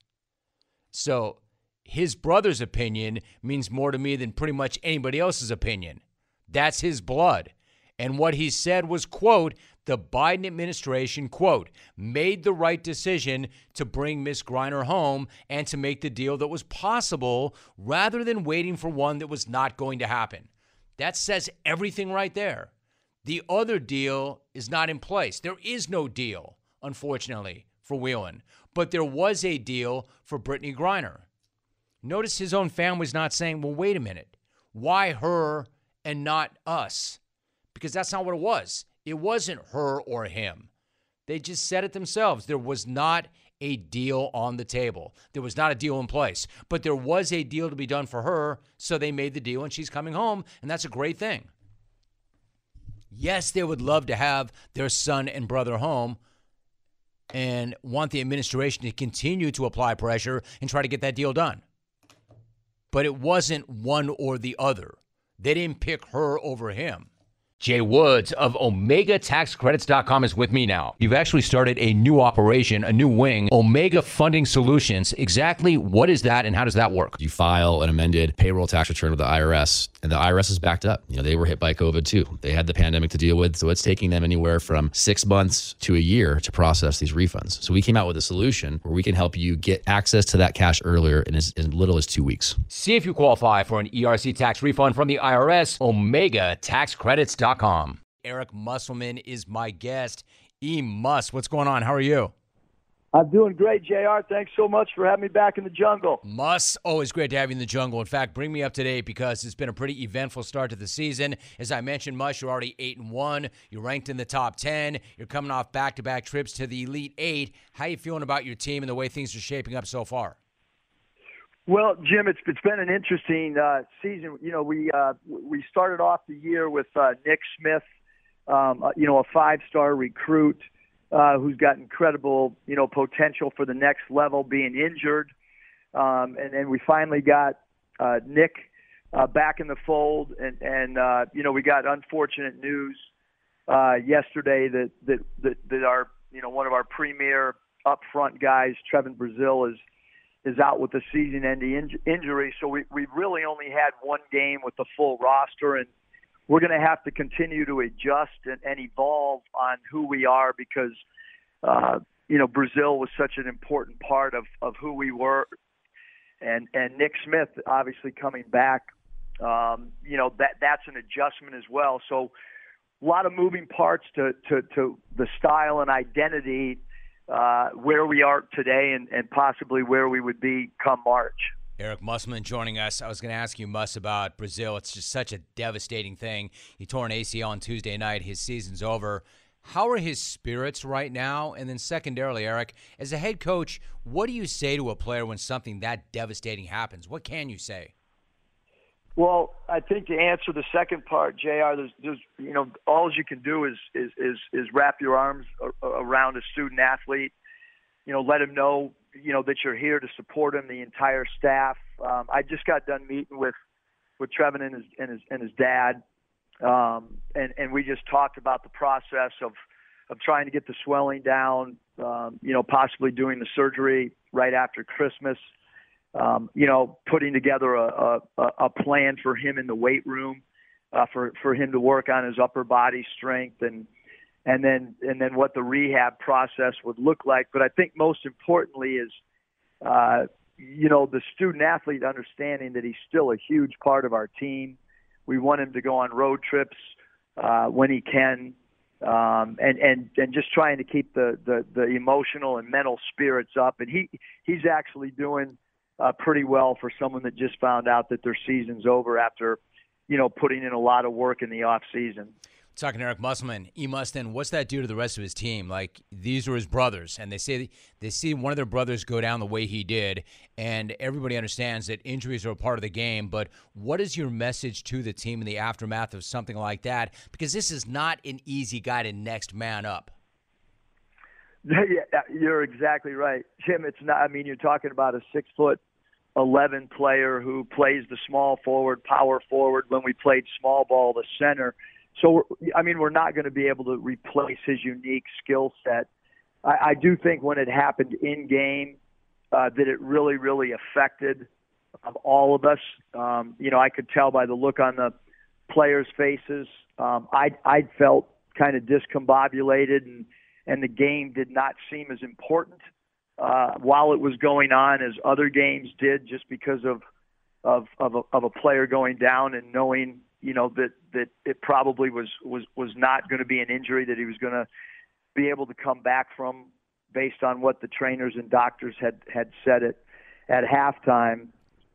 B: So his brother's opinion means more to me than pretty much anybody else's opinion. That's his blood. And what he said was, quote, the Biden administration, quote, made the right decision to bring Miss Griner home and to make the deal that was possible rather than waiting for one that was not going to happen. That says everything right there. The other deal is not in place. There is no deal, unfortunately, for Whelan but there was a deal for Brittney Griner. Notice his own family's not saying, well, wait a minute, why her and not us? Because that's not what it was. It wasn't her or him. They just said it themselves. There was not a deal on the table. There was not a deal in place, but there was a deal to be done for her. So they made the deal and she's coming home, and that's a great thing. Yes, they would love to have their son and brother home, and want the administration to continue to apply pressure and try to get that deal done. But it wasn't one or the other. They didn't pick her over him. Jay Woods of OmegaTaxCredits.com is with me now. You've actually started a new operation, a new wing, Omega Funding Solutions. Exactly what is that and how does that work?
G: You file an amended payroll tax return with the IRS, and the IRS is backed up. You know, they were hit by COVID too. They had the pandemic to deal with, so it's taking them anywhere from six months to a year to process these refunds. So we came out with a solution where we can help you get access to that cash earlier in as, little as two weeks.
B: See if you qualify for an ERC tax refund from the IRS. OmegaTaxCredits.com. Eric Musselman is my guest. E. Muss, what's going on? How are you?
H: I'm doing great, JR. Thanks so much for having me back in the jungle.
B: Muss, always great to have you in the jungle. In fact, bring me up to date because it's been a pretty eventful start to the season. As I mentioned, Muss, you're already eight and one. You're ranked in the top ten. You're coming off back-to-back trips to the Elite Eight. How you feeling about your team and the way things are shaping up so far?
H: Well, Jim, it's it's been an interesting uh, season. You know, we uh, we started off the year with uh, Nick Smith, um, uh, you know, a five-star recruit uh, who's got incredible, you know, potential for the next level, being injured, um, and then we finally got uh, Nick uh, back in the fold, and and uh, you know, we got unfortunate news uh, yesterday that that that, that our you know one of our premier upfront guys, Trevin Brazile, is is out with the season-ending in- injury. So we we really only had one game with the full roster, and we're going to have to continue to adjust and, and evolve on who we are because uh, you know Brazile was such an important part of of who we were, and and Nick Smith obviously coming back. Um, you know that that's an adjustment as well. So a lot of moving parts to to to the style and identity uh, where we are today and, and possibly where we would be come March.
B: Eric Musselman joining us. I was going to ask you, Muss, about Brazile. It's just such a devastating thing. He tore an ACL on Tuesday night. His season's over. How are his spirits right now? And then, secondarily, Eric, as a head coach, what do you say to a player when something that devastating happens? What can you say?
H: Well, I think to answer the second part, Jr. There's, there's, you know, all you can do is is is, is wrap your arms around a student athlete. You know, let him know, you know, that you're here to support him, the entire staff. Um, I just got done meeting with with Trevin and his and his and his dad, um, and and we just talked about the process of of trying to get the swelling down. Um, you know, possibly doing the surgery right after Christmas um, you know, putting together a, a, a plan for him in the weight room, uh, for for him to work on his upper body strength and and then and then what the rehab process would look like. But I think most importantly is, uh, you know, the student athlete understanding that he's still a huge part of our team. We want him to go on road trips uh, when he can. Um, and and and just trying to keep the, the the emotional and mental spirits up, and he he's actually doing uh, pretty well for someone that just found out that their season's over after, you know, putting in a lot of work in the off season.
B: Talking to Eric Musselman, E. Mustin, what's that do to the rest of his team? Like these were his brothers, and they say they see one of their brothers go down the way he did, and everybody understands that injuries are a part of the game. But what is your message to the team in the aftermath of something like that? Because this is not an easy guy to next man up.
H: Yeah, you're exactly right, Jim. It's not. I mean, you're talking about a six foot 11 player who plays the small forward, power forward when we played small ball, the center. So, I mean, we're not going to be able to replace his unique skill set. I, I do think when it happened in game, uh, that it really, really affected um, all of us. Um, you know, I could tell by the look on the players' faces. Um, I I felt kind of discombobulated, and and the game did not seem as important uh, while it was going on as other games did, just because of of of a, of a player going down and knowing you know that that it probably was was was not going to be an injury that he was going to be able to come back from based on what the trainers and doctors had had said it at halftime.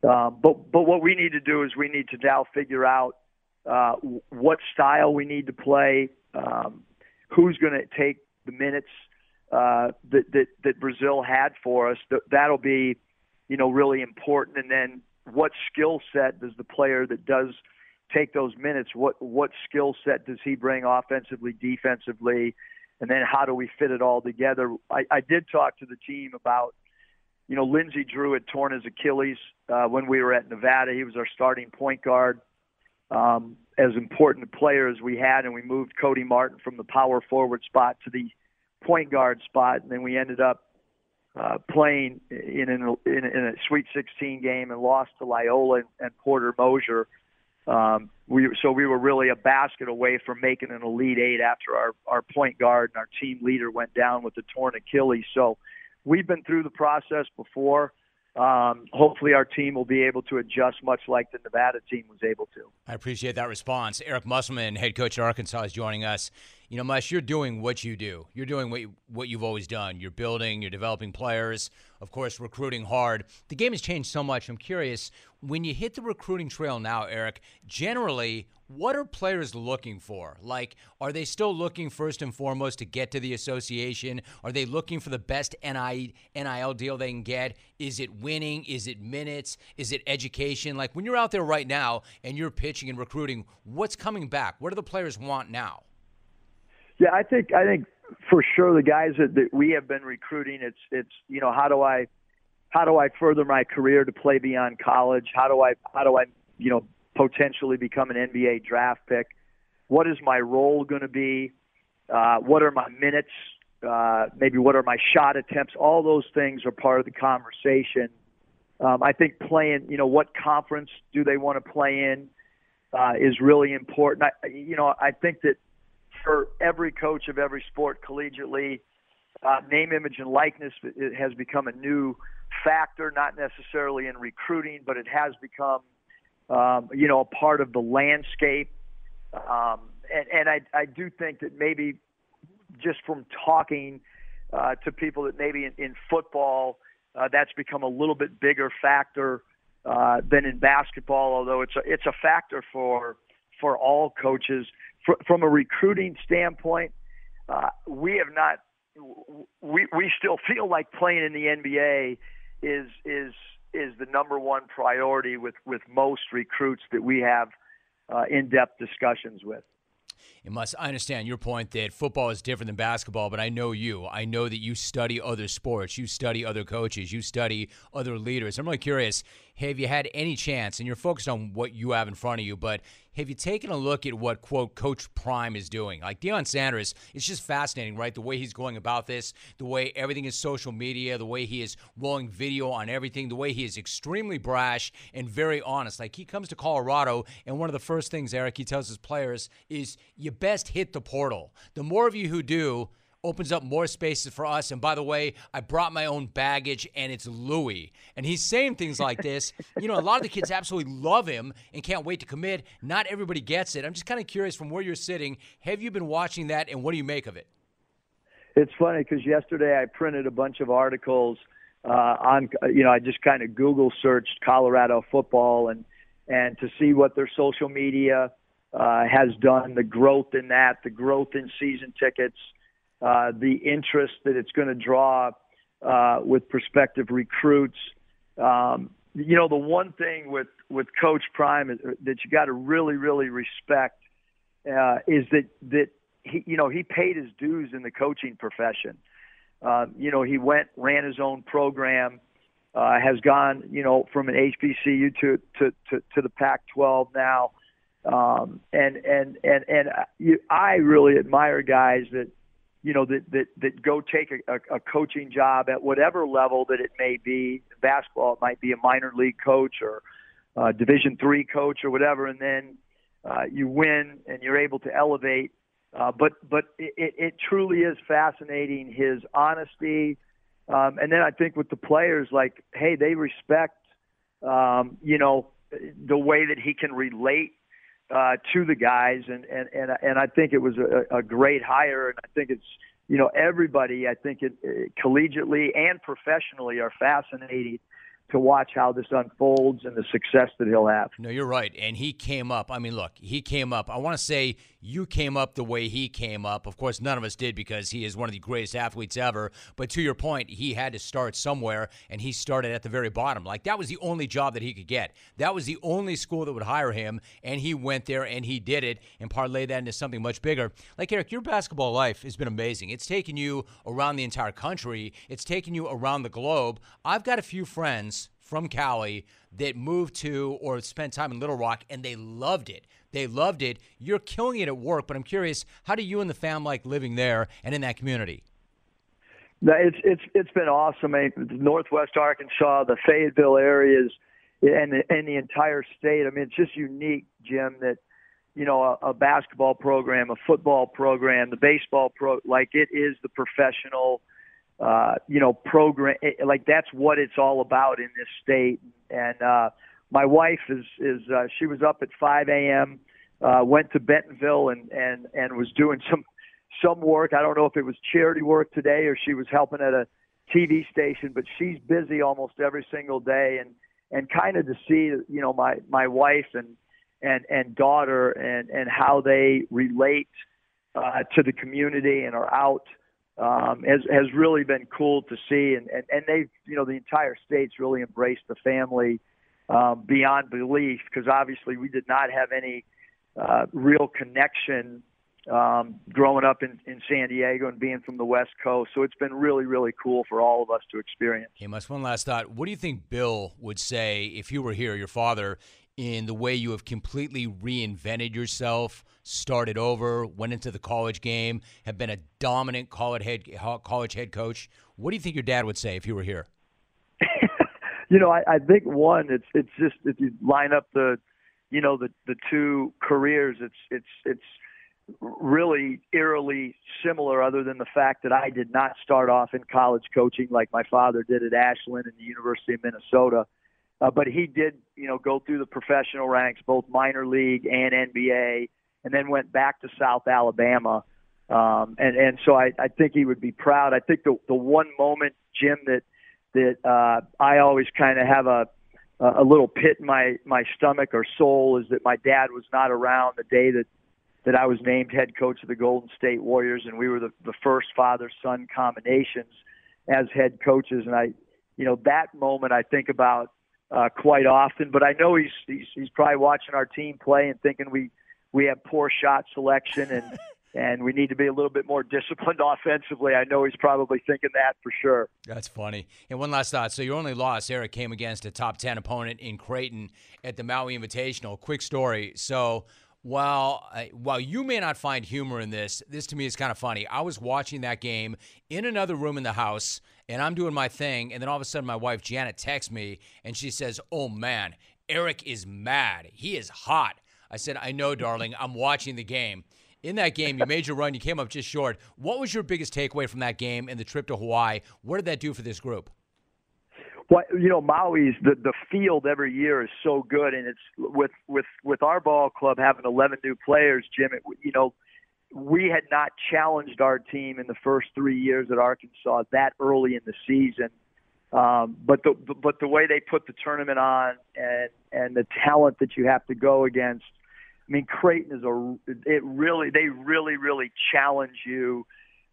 H: Um, but but what we need to do is we need to now figure out uh, what style we need to play, um, who's going to take the minutes uh, that, that that Brazile had for us. That, that'll be, you know, really important. And then what skill set does the player that does take those minutes? What what skill set does he bring offensively, defensively, and then how do we fit it all together? I, I did talk to the team about. You know, Lindsey Drew had torn his Achilles uh, when we were at Nevada. He was our starting point guard. Um, as important a player as we had, and we moved Cody Martin from the power forward spot to the point guard spot, and then we ended up uh, playing in, an, in, in a Sweet 16 game and lost to Loyola and, and Porter Moser. Um, we so we were really a basket away from making an Elite Eight after our our point guard and our team leader went down with the torn Achilles. So we've been through the process before. Um, hopefully, our team will be able to adjust much like the Nevada team was able to.
B: I appreciate that response. Eric Musselman, head coach at Arkansas, is joining us you know, Mush, you're doing what you do. You're doing what you, what you've always done. You're building, you're developing players, of course, recruiting hard. The game has changed so much. I'm curious, when you hit the recruiting trail now, Eric, generally, what are players looking for? Like, are they still looking first and foremost to get to the association? Are they looking for the best NIL deal they can get? Is it winning? Is it minutes? Is it education? Like, when you're out there right now and you're pitching and recruiting, what's coming back? What do the players want now?
H: Yeah, I think I think for sure the guys that, that we have been recruiting, it's it's you know how do I how do I further my career to play beyond college? How do I how do I you know potentially become an NBA draft pick? What is my role going to be? Uh, what are my minutes? Uh, maybe what are my shot attempts? All those things are part of the conversation. Um, I think playing, you know, what conference do they want to play in uh, is really important. I, you know, I think that for every coach of every sport collegiately. Uh, name, image, and likeness has become a new factor, not necessarily in recruiting, but it has become, um, you know, a part of the landscape. Um, and and I, I do think that maybe just from talking uh, to people that maybe in, in football uh, that's become a little bit bigger factor uh, than in basketball, although it's a it's a factor for for all coaches. Fr- from a recruiting standpoint, uh, we have not. We we still feel like playing in the NBA is is is the number one priority with with most recruits that we have uh, in depth discussions with.
B: Muss. I understand your point that football is different than basketball, but I know you. I know that you study other sports, you study other coaches, you study other leaders. I'm really curious. Have you had any chance, and you're focused on what you have in front of you, but have you taken a look at what, quote, Coach Prime is doing? Like Deion Sanders, it's just fascinating, right? The way he's going about this, the way everything is social media, the way he is rolling video on everything, the way he is extremely brash and very honest. Like he comes to Colorado, and one of the first things, Eric, he tells his players is you best hit the portal. The more of you who do, opens up more spaces for us. And by the way, I brought my own baggage and it's Louis. And he's saying things like this. you know, a lot of the kids absolutely love him and can't wait to commit. Not everybody gets it. I'm just kind of curious from where you're sitting, have you been watching that and what do you make of it?
H: It's funny because yesterday I printed a bunch of articles uh, on, you know, I just kind of Google searched Colorado football and, and to see what their social media uh, has done, the growth in that, the growth in season tickets, uh, the interest that it's going to draw uh, with prospective recruits. Um, you know, the one thing with with Coach Prime is, that you got to really, really respect uh, is that that he, you know, he paid his dues in the coaching profession. Uh, you know, he went, ran his own program, uh, has gone, you know, from an HBCU to to to, to the Pac-12 now, um, and and and and you, I really admire guys that you know that that that go take a, a, coaching job at whatever level that it may be. Basketball, it might be a minor league coach or uh, Division three coach or whatever, and then uh, you win and you're able to elevate. Uh, but but it, it truly is fascinating his honesty, um, and then I think with the players, like hey, they respect um, you know the way that he can relate uh, to the guys, and and and and I think it was a, a great hire, and I think it's you know everybody I think it, it collegiately and professionally are fascinated to watch how this unfolds and the success that he'll have.
B: No, you're right. And he came up. I mean, look, he came up. I want to say you came up the way he came up. Of course, none of us did because he is one of the greatest athletes ever. But to your point, he had to start somewhere, and he started at the very bottom. Like, that was the only job that he could get. That was the only school that would hire him, and he went there and he did it and parlayed that into something much bigger. Like, Eric, your basketball life has been amazing. It's taken you around the entire country, it's taken you around the globe. I've got a few friends from Cali that moved to or spent time in Little Rock and they loved it. They loved it. You're killing it at work, but I'm curious, how do you and the fam like living there and in that community?
H: It's it's it's been awesome. I mean, Northwest Arkansas, the Fayetteville areas, and the, and the entire state. I mean, it's just unique, Jim. That you know a, a basketball program, a football program, the baseball pro, like it is the professional uh, you know, program. It, Like that's what it's all about in this state. And uh, my wife is is uh, she was up at 5 a.m. Uh, went to Bentonville and and and was doing some some work. I don't know if it was charity work today or she was helping at a TV station, but she's busy almost every single day. And and kind of to see you know my my wife and and and daughter and and how they relate uh, to the community and are out um, has has really been cool to see, and and and they've you know the entire state's really embraced the family um, beyond belief because obviously we did not have any uh, real connection um, growing up in, in San Diego and being from the West Coast. So it's been really, really cool for all of us to experience.
B: Hey, Muss, one last thought. What do you think Bill would say if you were here, your father, in the way you have completely reinvented yourself, started over, went into the college game, have been a dominant college head college head coach. What do you think your dad would say if you were here?
H: You know, I, I think one, it's it's just if you line up the, you know, the the two careers, it's it's it's really eerily similar other than the fact that I did not start off in college coaching like my father did at Ashland and the University of Minnesota. Uh, but he did, you know, go through the professional ranks, both minor league and NBA, and then went back to South Alabama Um, and and so I, I think he would be proud. I think the the one moment, Jim, that that uh, I always kind of have a a little pit in my my stomach or soul is that my dad was not around the day that that I was named head coach of the Golden State Warriors, and we were the, the first father son combinations as head coaches. And I, you know, that moment I think about uh, quite often. But I know he's, he's he's probably watching our team play and thinking we we have poor shot selection and. and we need to be a little bit more disciplined offensively. I know he's probably thinking that for sure.
B: That's funny. And one last thought. So your only loss, Eric, came against a top 10 opponent in Creighton at the Maui Invitational. Quick story. So while uh, while you may not find humor in this, this to me is kind of funny. I was watching that game in another room in the house, and I'm doing my thing, and then all of a sudden, my wife Janet texts me, and she says, "Oh man, Eric is mad. He is hot." I said, "I know, darling. I'm watching the game." In that game, you made your run. You came up just short. What was your biggest takeaway from that game and the trip to Hawaii? What did that do for this group?
H: Well, you know, Maui's the the field every year is so good, and it's with with with our ball club having 11 new players, Jim. It, you know, we had not challenged our team in the first three years at Arkansas that early in the season. Um, but the but the way they put the tournament on and and the talent that you have to go against, I mean, Creighton is a it really they really really challenge you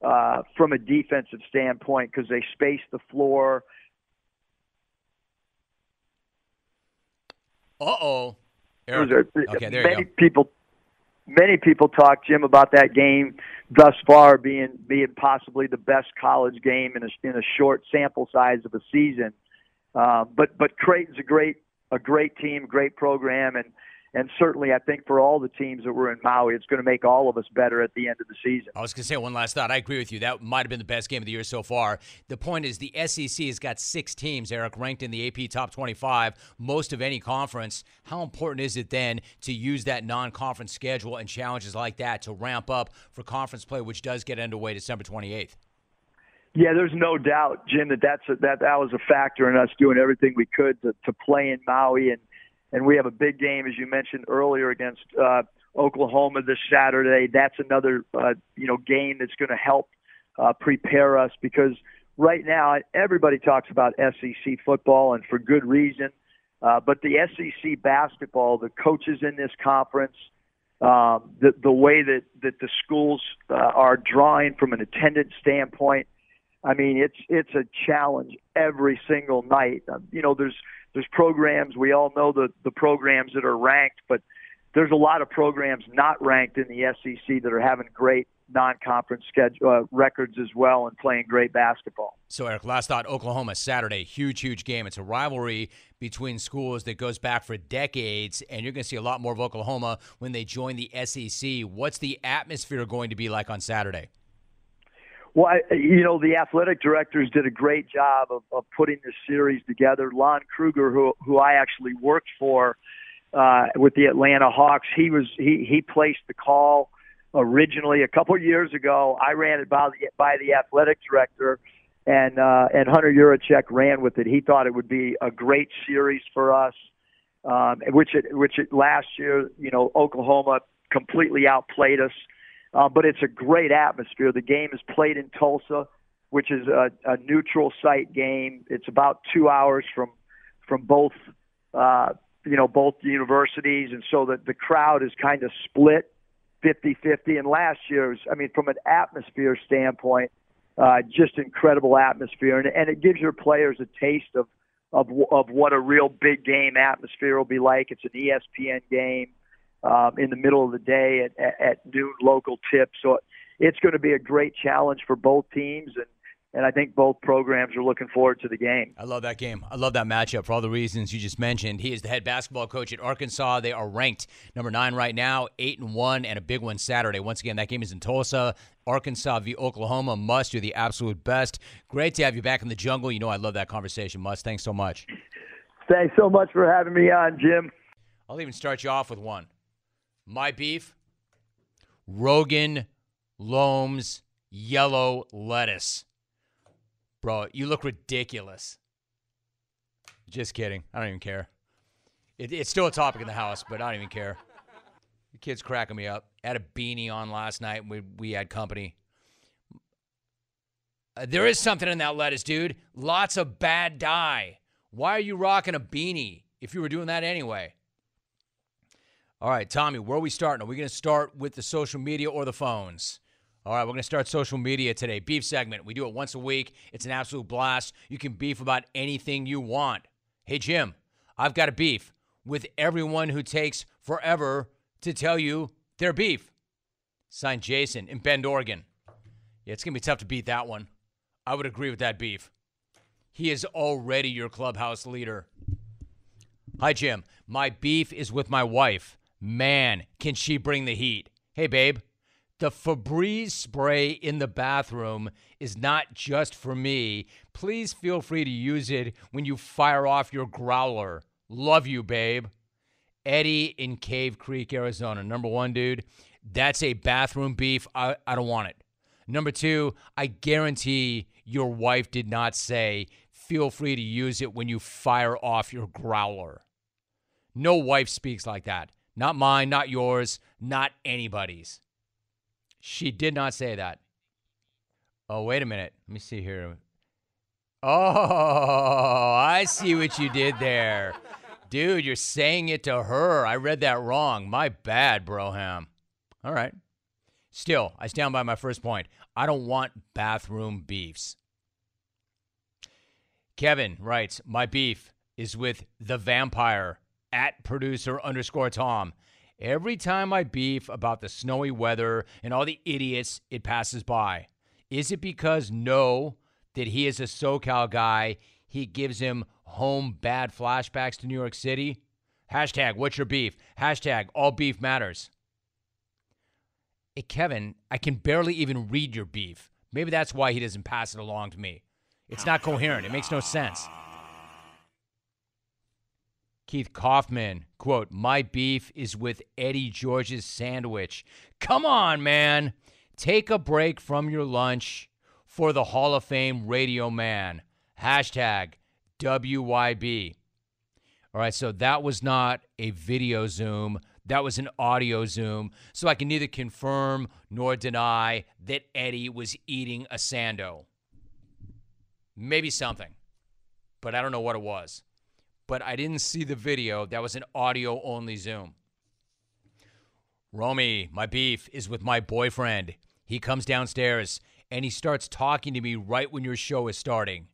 H: uh, from a defensive standpoint because they space the floor
B: Uh oh.
H: Okay, there many people, many people talk, Jim, about that game thus far being being possibly the best college game in a in a short sample size of a season. Uh, but but Creighton's a great a great team, great program, and and certainly, I think for all the teams that were in Maui, it's going to make all of us better at the end of the season.
B: I was going to say one last thought. I agree with you. That might have been the best game of the year so far. The point is, the SEC has got six teams, Eric, ranked in the AP top 25, most of any conference. How important is it then to use that non conference schedule and challenges like that to ramp up for conference play, which does get underway December 28th?
H: Yeah, there's no doubt, Jim, that that's a, that that was a factor in us doing everything we could to, to play in Maui and and we have a big game, as you mentioned earlier, against uh, Oklahoma this Saturday. That's another uh, you know game that's going to help uh, prepare us because right now everybody talks about SEC football and for good reason. Uh, but the SEC basketball, the coaches in this conference, um, the the way that that the schools uh, are drawing from an attendance standpoint, I mean it's it's a challenge every single night. Um, you know, there's there's programs we all know the the programs that are ranked, but there's a lot of programs not ranked in the SEC that are having great non-conference schedule uh, records as well and playing great basketball.
B: So Eric, last thought: Oklahoma Saturday, huge, huge game. It's a rivalry between schools that goes back for decades, and you're going to see a lot more of Oklahoma when they join the SEC. What's the atmosphere going to be like on Saturday?
H: Well, I, you know, the athletic directors did a great job of, of putting this series together. Lon Kruger, who who I actually worked for uh, with the Atlanta Hawks, he was he he placed the call originally a couple of years ago. I ran it by the by the athletic director, and uh, and Hunter Yurachek ran with it. He thought it would be a great series for us, um, which it which it last year, you know, Oklahoma completely outplayed us. Uh, but it's a great atmosphere. The game is played in Tulsa, which is a, a neutral site game. It's about two hours from from both uh, you know both universities, and so that the crowd is kind of split 50-50. And last year's, I mean, from an atmosphere standpoint, uh, just incredible atmosphere, and, and it gives your players a taste of of of what a real big game atmosphere will be like. It's an ESPN game um, in the middle of the day at, at, at noon local tip. So it's going to be a great challenge for both teams, and and I think both programs are looking forward to the game.
B: I love that game. I love that matchup for all the reasons you just mentioned. He is the head basketball coach at Arkansas. They are ranked number nine right now, eight and one, and a big one Saturday. Once again, that game is in Tulsa. Arkansas v. Oklahoma. Muss, you're the absolute best. Great to have you back in the jungle. You know I love that conversation. Muss, thanks so much.
H: Thanks so much for having me on, Jim.
B: I'll even start you off with one. My beef Rogan Loam's yellow lettuce. Bro, you look ridiculous. Just kidding. I don't even care. It, it's still a topic in the house, but I don't even care. The kid's cracking me up. had a beanie on last night. We we had company. Uh, there is something in that lettuce, dude. Lots of bad dye. Why are you rocking a beanie if you were doing that anyway? All right, Tommy, where are we starting? Are we going to start with the social media or the phones? All right, we're going to start social media today. Beef segment. We do it once a week. It's an absolute blast. You can beef about anything you want. Hey, Jim, I've got a beef with everyone who takes forever to tell you their beef. Signed Jason in Bend, Oregon. Yeah, it's going to be tough to beat that one. I would agree with that beef. He is already your clubhouse leader. Hi, Jim. My beef is with my wife. Man, can she bring the heat? Hey, babe. The Febreze spray in the bathroom is not just for me. Please feel free to use it when you fire off your growler. Love you, babe. Eddie in Cave Creek, Arizona. Number one, dude, that's a bathroom beef. I, I don't want it. Number two, I guarantee your wife did not say, feel free to use it when you fire off your growler. No wife speaks like that. Not mine, not yours, not anybody's. She did not say that. Oh, wait a minute. Let me see here. Oh, I see what you did there. Dude, you're saying it to her. I read that wrong. My bad, Broham. All right. Still, I stand by my first point. I don't want bathroom beefs. Kevin writes, My beef is with the vampire at producer underscore Tom. Every time I beef about the snowy weather and all the idiots it passes by, is it because no, that he is a SoCal guy, he gives him home bad flashbacks to New York City? Hashtag, what's your beef? Hashtag, all beef matters. Hey, Kevin, I can barely even read your beef. Maybe that's why he doesn't pass it along to me. It's not coherent. It makes no sense. Keith Kaufman, quote, My beef is with Eddie George's sandwich. Come on, man. Take a break from your lunch for the Hall of Fame radio man. Hashtag WYB. All right, so that was not a video Zoom. That was an audio Zoom, so I can neither confirm nor deny that Eddie was eating a Sando. Maybe something, but I don't know what it was. But I didn't see the video. That was an audio only Zoom. Romy, my beef is with my boyfriend. He comes downstairs and he starts talking to me right when your show is starting.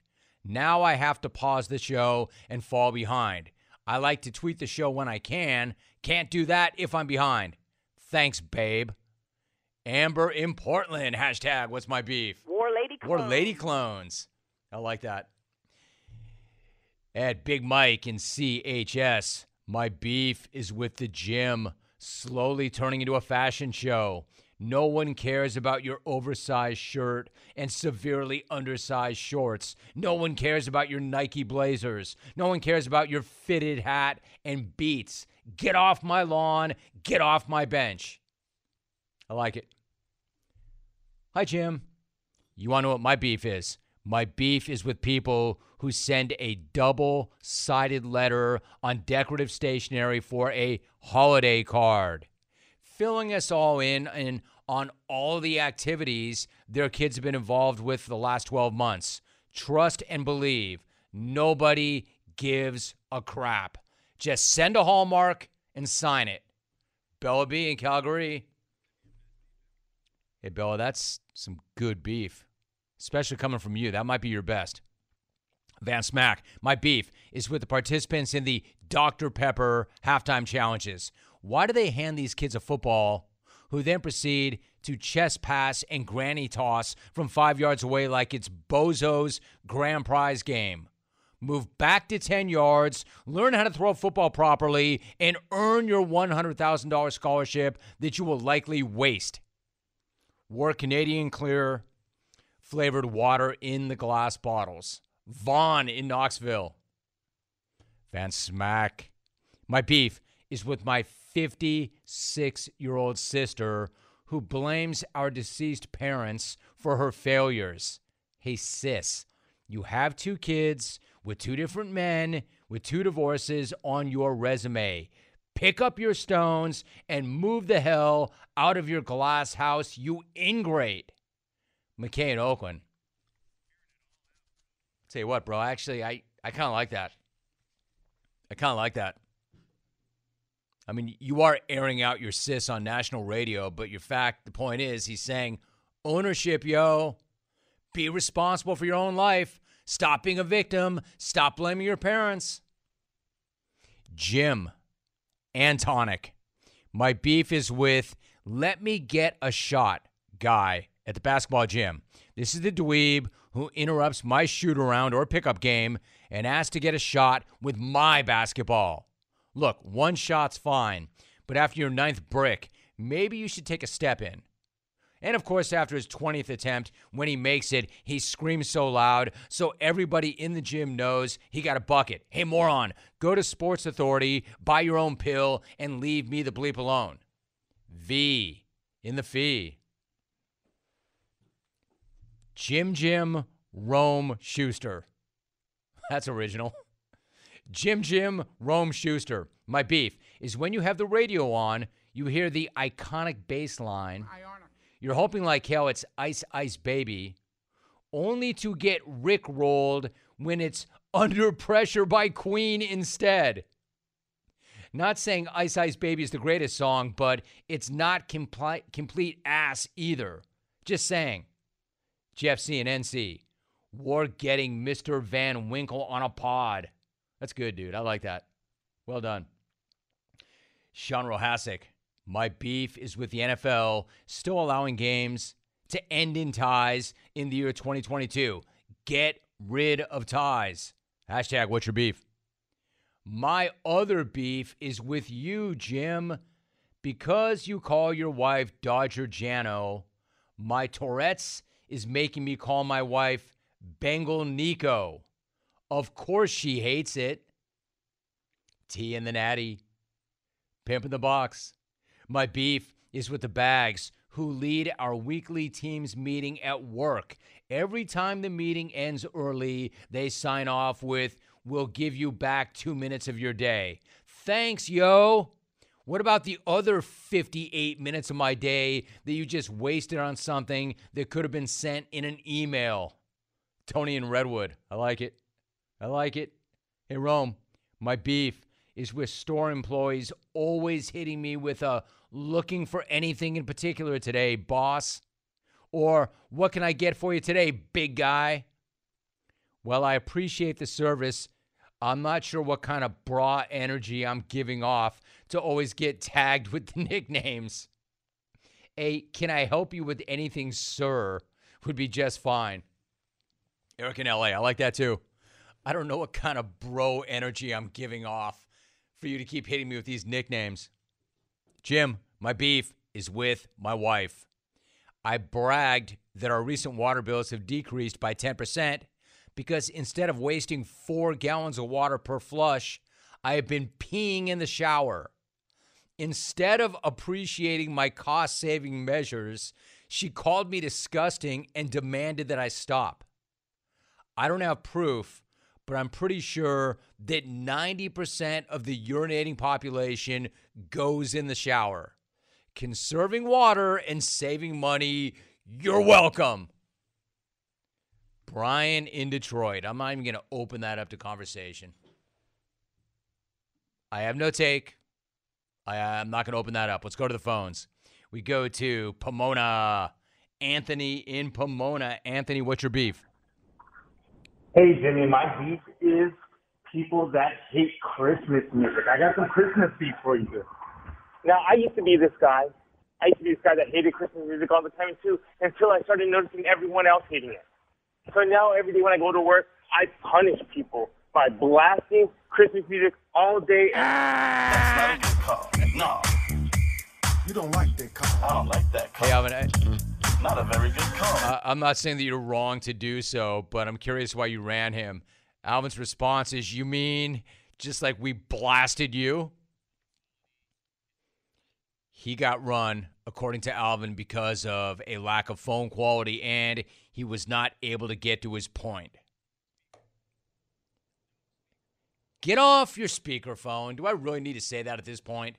B: Now I have to pause the show and fall behind. I like to tweet the show when I can. Can't do that if I'm behind. Thanks, babe. Amber in Portland. Hashtag what's my beef?
I: War Lady Clones.
B: War Lady Clones. I like that. At Big Mike in CHS, my beef is with the gym, slowly turning into a fashion show. No one cares about your oversized shirt and severely undersized shorts. No one cares about your Nike blazers. No one cares about your fitted hat and beats. Get off my lawn. Get off my bench. I like it. Hi, Jim. You want to know what my beef is? My beef is with people who send a double sided letter on decorative stationery for a holiday card filling us all in, in on all the activities their kids have been involved with the last 12 months. Trust and believe nobody gives a crap. Just send a Hallmark and sign it. Bella B in Calgary. Hey, Bella, that's some good beef, especially coming from you. That might be your best. Van Smack, my beef is with the participants in the Dr. Pepper halftime challenges. Why do they hand these kids a football who then proceed to chest pass and granny toss from five yards away like it's Bozo's grand prize game? Move back to 10 yards, learn how to throw a football properly, and earn your $100,000 scholarship that you will likely waste. War Canadian Clear flavored water in the glass bottles. Vaughn in Knoxville. Van Smack. My beef is with my 56 year old sister who blames our deceased parents for her failures. Hey, sis, you have two kids with two different men with two divorces on your resume. Pick up your stones and move the hell out of your glass house, you ingrate. McKay in Oakland. Tell you what, bro. Actually, I, I kind of like that. I kind of like that. I mean, you are airing out your sis on national radio, but your fact, the point is, he's saying ownership, yo. Be responsible for your own life. Stop being a victim. Stop blaming your parents. Jim Antonic. My beef is with let me get a shot guy at the basketball gym. This is the dweeb who interrupts my shoot around or pickup game and asks to get a shot with my basketball. Look, one shot's fine, but after your ninth brick, maybe you should take a step in. And of course, after his 20th attempt, when he makes it, he screams so loud so everybody in the gym knows he got a bucket. Hey, moron, go to Sports Authority, buy your own pill, and leave me the bleep alone. V in the fee. Jim Jim Rome Schuster. That's original. Jim Jim Rome Schuster. My beef is when you have the radio on, you hear the iconic bass line. You're hoping like hell it's Ice Ice Baby, only to get Rick rolled when it's Under Pressure by Queen instead. Not saying Ice Ice Baby is the greatest song, but it's not compli- complete ass either. Just saying. Jeff C and NC. We're getting Mr. Van Winkle on a pod. That's good, dude. I like that. Well done. Sean Rohasic. My beef is with the NFL still allowing games to end in ties in the year 2022. Get rid of ties. Hashtag what's your beef? My other beef is with you, Jim. Because you call your wife Dodger Jano, my Tourette's is making me call my wife Bengal Nico. Of course she hates it. T in the natty. Pimp in the box. My beef is with the bags who lead our weekly teams meeting at work. Every time the meeting ends early, they sign off with, We'll give you back two minutes of your day. Thanks, yo. What about the other 58 minutes of my day that you just wasted on something that could have been sent in an email? Tony in Redwood. I like it. I like it. Hey, Rome, my beef is with store employees always hitting me with a looking for anything in particular today, boss? Or what can I get for you today, big guy? Well, I appreciate the service. I'm not sure what kind of bra energy I'm giving off to always get tagged with the nicknames. A, can I help you with anything, sir? Would be just fine. Eric in LA, I like that too. I don't know what kind of bro energy I'm giving off for you to keep hitting me with these nicknames. Jim, my beef is with my wife. I bragged that our recent water bills have decreased by 10% because instead of wasting four gallons of water per flush, I have been peeing in the shower. Instead of appreciating my cost saving measures, she called me disgusting and demanded that I stop. I don't have proof, but I'm pretty sure that 90% of the urinating population goes in the shower. Conserving water and saving money, you're welcome. Brian in Detroit. I'm not even going to open that up to conversation. I have no take. I, am not going to open that up. Let's go to the phones. We go to Pomona. Anthony in Pomona. Anthony, what's your beef?
I: Hey, Jimmy, my beef is people that hate Christmas music. I got some Christmas beef for you. Now, I used to be this guy. I used to be this guy that hated Christmas music all the time, too, until I started noticing everyone else hating it. So now every day when I go to work, I punish people by blasting Christmas music all day.
J: That's not a good call. No. You don't like that call. I don't like that call.
B: Hey, Alvin. I,
J: not a very good call.
B: Uh, I'm not saying that you're wrong to do so, but I'm curious why you ran him. Alvin's response is, You mean just like we blasted you? He got run, according to Alvin, because of a lack of phone quality and he was not able to get to his point. Get off your speakerphone. Do I really need to say that at this point?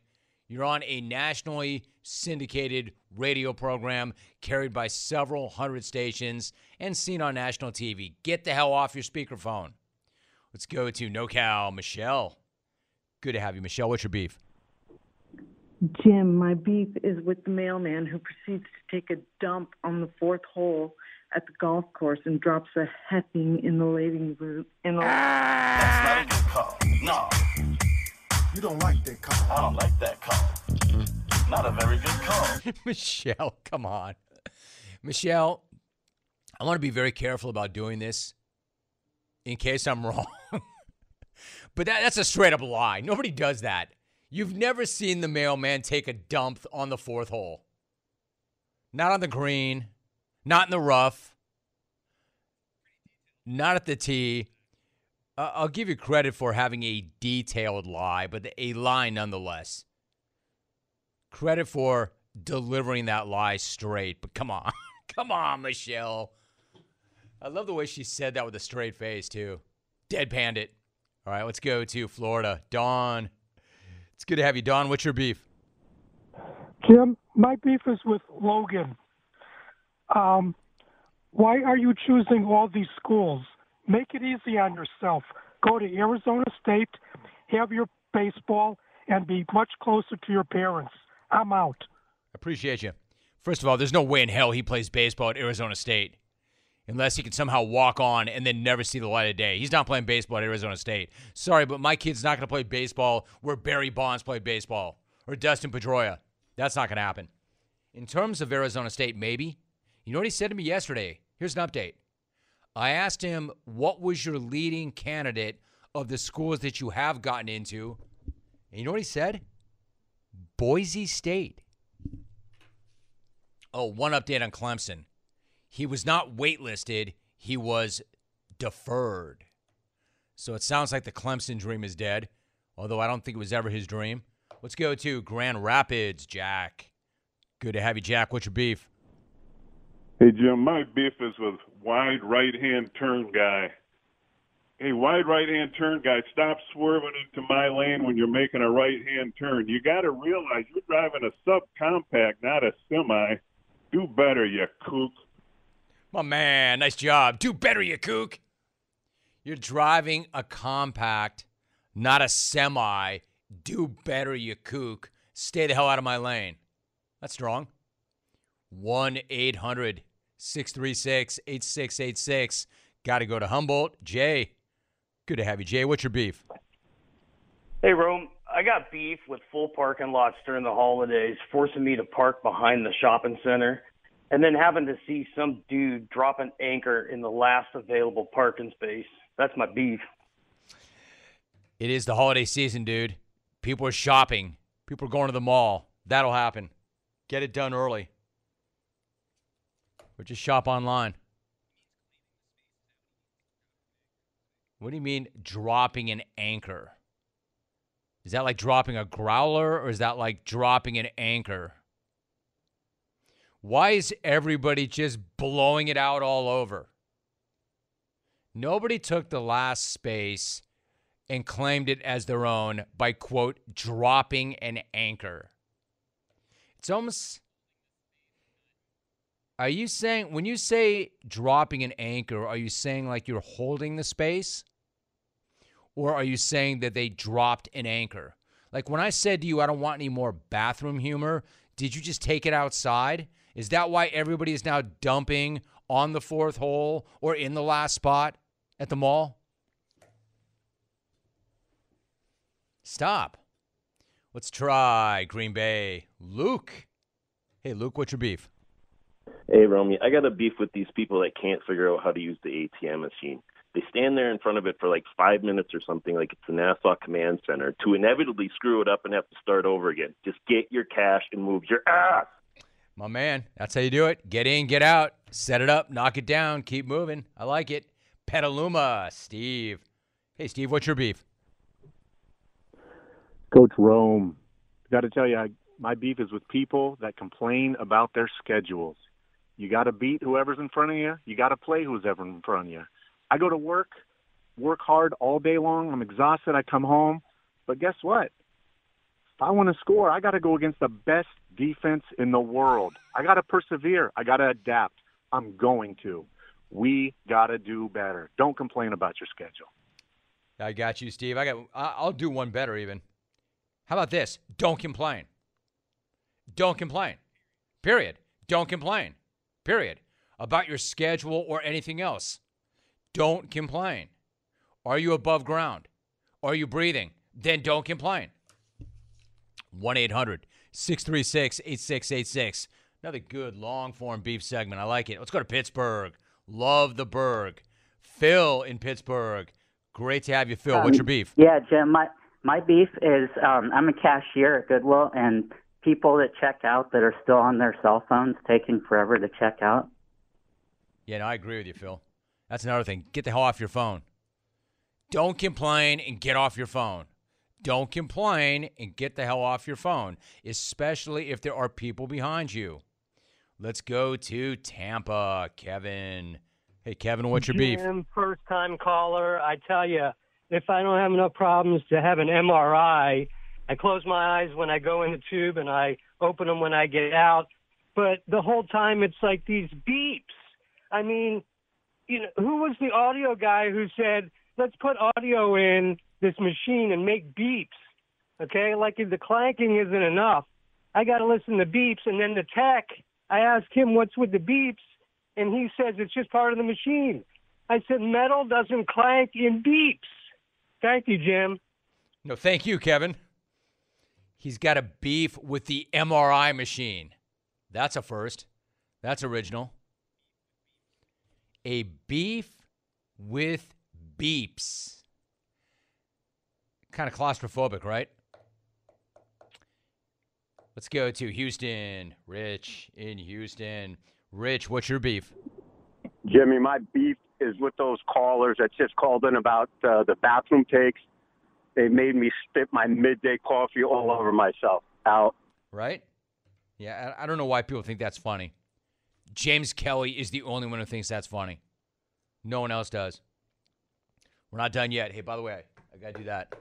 B: You're on a nationally syndicated radio program carried by several hundred stations and seen on national TV. Get the hell off your speakerphone. Let's go to NoCal, Michelle. Good to have you, Michelle. What's your beef?
K: Jim, my beef is with the mailman who proceeds to take a dump on the fourth hole at the golf course and drops a heffing in the waiting room. In the-
J: That's not a good call. No. You don't like that call. I don't like that call. Not a very good call.
B: Michelle, come on. Michelle, I want to be very careful about doing this in case I'm wrong. but that, that's a straight up lie. Nobody does that. You've never seen the mailman take a dump on the fourth hole. Not on the green, not in the rough, not at the tee. Uh, I'll give you credit for having a detailed lie, but a lie nonetheless. Credit for delivering that lie straight, but come on. come on, Michelle. I love the way she said that with a straight face, too. Deadpanned it. All right, let's go to Florida. Don, It's good to have you. Don, what's your beef?
L: Jim, my beef is with Logan. Um, why are you choosing all these schools? Make it easy on yourself. Go to Arizona State, have your baseball, and be much closer to your parents. I'm out.
B: Appreciate you. First of all, there's no way in hell he plays baseball at Arizona State unless he can somehow walk on and then never see the light of day. He's not playing baseball at Arizona State. Sorry, but my kid's not going to play baseball where Barry Bonds played baseball or Dustin Pedroia. That's not going to happen. In terms of Arizona State, maybe. You know what he said to me yesterday? Here's an update. I asked him, what was your leading candidate of the schools that you have gotten into? And you know what he said? Boise State. Oh, one update on Clemson. He was not waitlisted, he was deferred. So it sounds like the Clemson dream is dead, although I don't think it was ever his dream. Let's go to Grand Rapids, Jack. Good to have you, Jack. What's your beef?
M: Hey, Jim, my beef is with wide right hand turn guy. Hey, wide right hand turn guy, stop swerving into my lane when you're making a right hand turn. You got to realize you're driving a subcompact, not a semi. Do better, you kook.
B: My man, nice job. Do better, you kook. You're driving a compact, not a semi. Do better, you kook. Stay the hell out of my lane. That's strong. 1 800 636 8686. Got to go to Humboldt. Jay, good to have you. Jay, what's your beef?
N: Hey, Rome. I got beef with full parking lots during the holidays, forcing me to park behind the shopping center, and then having to see some dude drop an anchor in the last available parking space. That's my beef.
B: It is the holiday season, dude. People are shopping, people are going to the mall. That'll happen. Get it done early. Or just shop online. What do you mean dropping an anchor? Is that like dropping a growler or is that like dropping an anchor? Why is everybody just blowing it out all over? Nobody took the last space and claimed it as their own by, quote, dropping an anchor. It's almost. Are you saying, when you say dropping an anchor, are you saying like you're holding the space? Or are you saying that they dropped an anchor? Like when I said to you, I don't want any more bathroom humor, did you just take it outside? Is that why everybody is now dumping on the fourth hole or in the last spot at the mall? Stop. Let's try Green Bay. Luke. Hey, Luke, what's your beef?
O: Hey, Romy, I got a beef with these people that can't figure out how to use the ATM machine. They stand there in front of it for like five minutes or something, like it's the NASA Command Center, to inevitably screw it up and have to start over again. Just get your cash and move your ass.
B: My man, that's how you do it. Get in, get out, set it up, knock it down, keep moving. I like it. Petaluma, Steve. Hey, Steve, what's your beef?
P: Coach Rome, got to tell you, I, my beef is with people that complain about their schedules. You got to beat whoever's in front of you. You got to play who's ever in front of you. I go to work work hard all day long. I'm exhausted. I come home. But guess what? If I want to score, I got to go against the best defense in the world. I got to persevere. I got to adapt. I'm going to. We got to do better. Don't complain about your schedule.
B: I got you, Steve. I got. I'll do one better even. How about this? Don't complain. Don't complain. Period. Don't complain. Period. About your schedule or anything else. Don't complain. Are you above ground? Are you breathing? Then don't complain. 1 800 636 8686. Another good long form beef segment. I like it. Let's go to Pittsburgh. Love the Burgh. Phil in Pittsburgh. Great to have you, Phil. What's your
Q: Um,
B: beef?
Q: Yeah, Jim. My my beef is um, I'm a cashier at Goodwill, and people that check out that are still on their cell phones taking forever to check out.
B: Yeah, no, I agree with you, Phil. That's another thing. Get the hell off your phone. Don't complain and get off your phone. Don't complain and get the hell off your phone, especially if there are people behind you. Let's go to Tampa, Kevin. Hey, Kevin, what's your beef?
R: Jim, first time caller. I tell you, if I don't have enough problems to have an MRI, I close my eyes when I go in the tube and I open them when I get out. But the whole time it's like these beeps. I mean, you know, who was the audio guy who said, let's put audio in this machine and make beeps? Okay, like if the clanking isn't enough, I got to listen to beeps. And then the tech, I asked him what's with the beeps, and he says it's just part of the machine. I said metal doesn't clank in beeps. Thank you, Jim.
B: No, thank you, Kevin. He's got a beef with the MRI machine. That's a first. That's original. A beef with beeps. Kind of claustrophobic, right? Let's go to Houston. Rich in Houston. Rich, what's your beef?
S: Jimmy, my beef is with those callers that just called in about uh, the bathroom takes. They made me spit my midday coffee all over myself. Out.
B: Right? Yeah, I don't know why people think that's funny. James Kelly is the only one who thinks that's funny. No one else does. We're not done yet. Hey, by the way, I got to do that.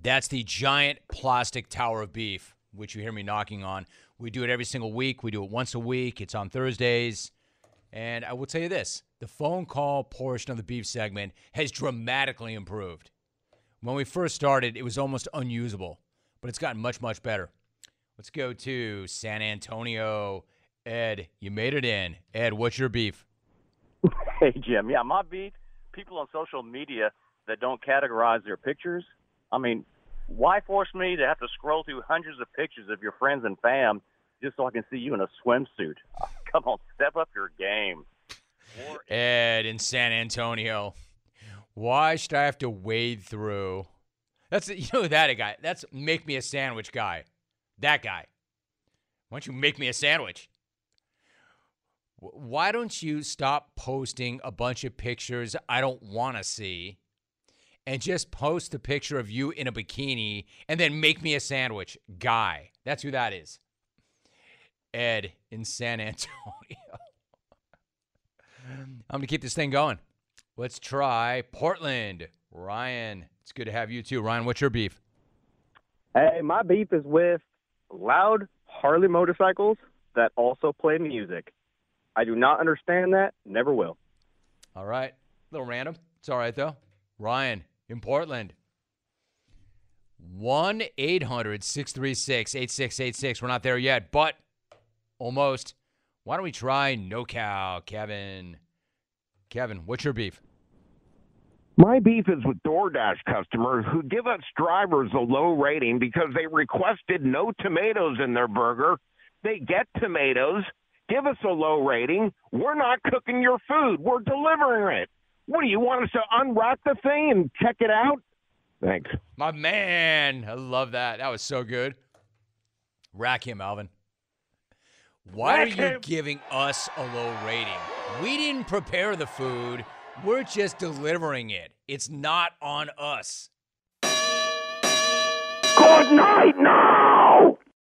B: That's the giant plastic tower of beef, which you hear me knocking on. We do it every single week. We do it once a week. It's on Thursdays. And I will tell you this the phone call portion of the beef segment has dramatically improved. When we first started, it was almost unusable, but it's gotten much, much better. Let's go to San Antonio. Ed, you made it in. Ed, what's your beef?
T: Hey, Jim. Yeah, my beef, people on social media that don't categorize their pictures. I mean, why force me to have to scroll through hundreds of pictures of your friends and fam just so I can see you in a swimsuit? Come on, step up your game.
B: Ed in San Antonio. Why should I have to wade through? That's you know that guy. That's make me a sandwich guy. That guy. Why don't you make me a sandwich? Why don't you stop posting a bunch of pictures I don't want to see and just post a picture of you in a bikini and then make me a sandwich guy? That's who that is. Ed in San Antonio. I'm going to keep this thing going. Let's try Portland. Ryan, it's good to have you too. Ryan, what's your beef?
U: Hey, my beef is with loud Harley motorcycles that also play music. I do not understand that. Never will.
B: All right. A little random. It's all right, though. Ryan in Portland. 1 800 636 8686. We're not there yet, but almost. Why don't we try NoCal, Kevin? Kevin, what's your beef?
V: My beef is with DoorDash customers who give us drivers a low rating because they requested no tomatoes in their burger. They get tomatoes. Give us a low rating. We're not cooking your food. We're delivering it. What do you want us to unwrap the thing and check it out? Thanks.
B: My man. I love that. That was so good. Rack him, Alvin. Why
W: Rack
B: are you
W: him.
B: giving us a low rating? We didn't prepare the food. We're just delivering it. It's not on us.
V: Good night,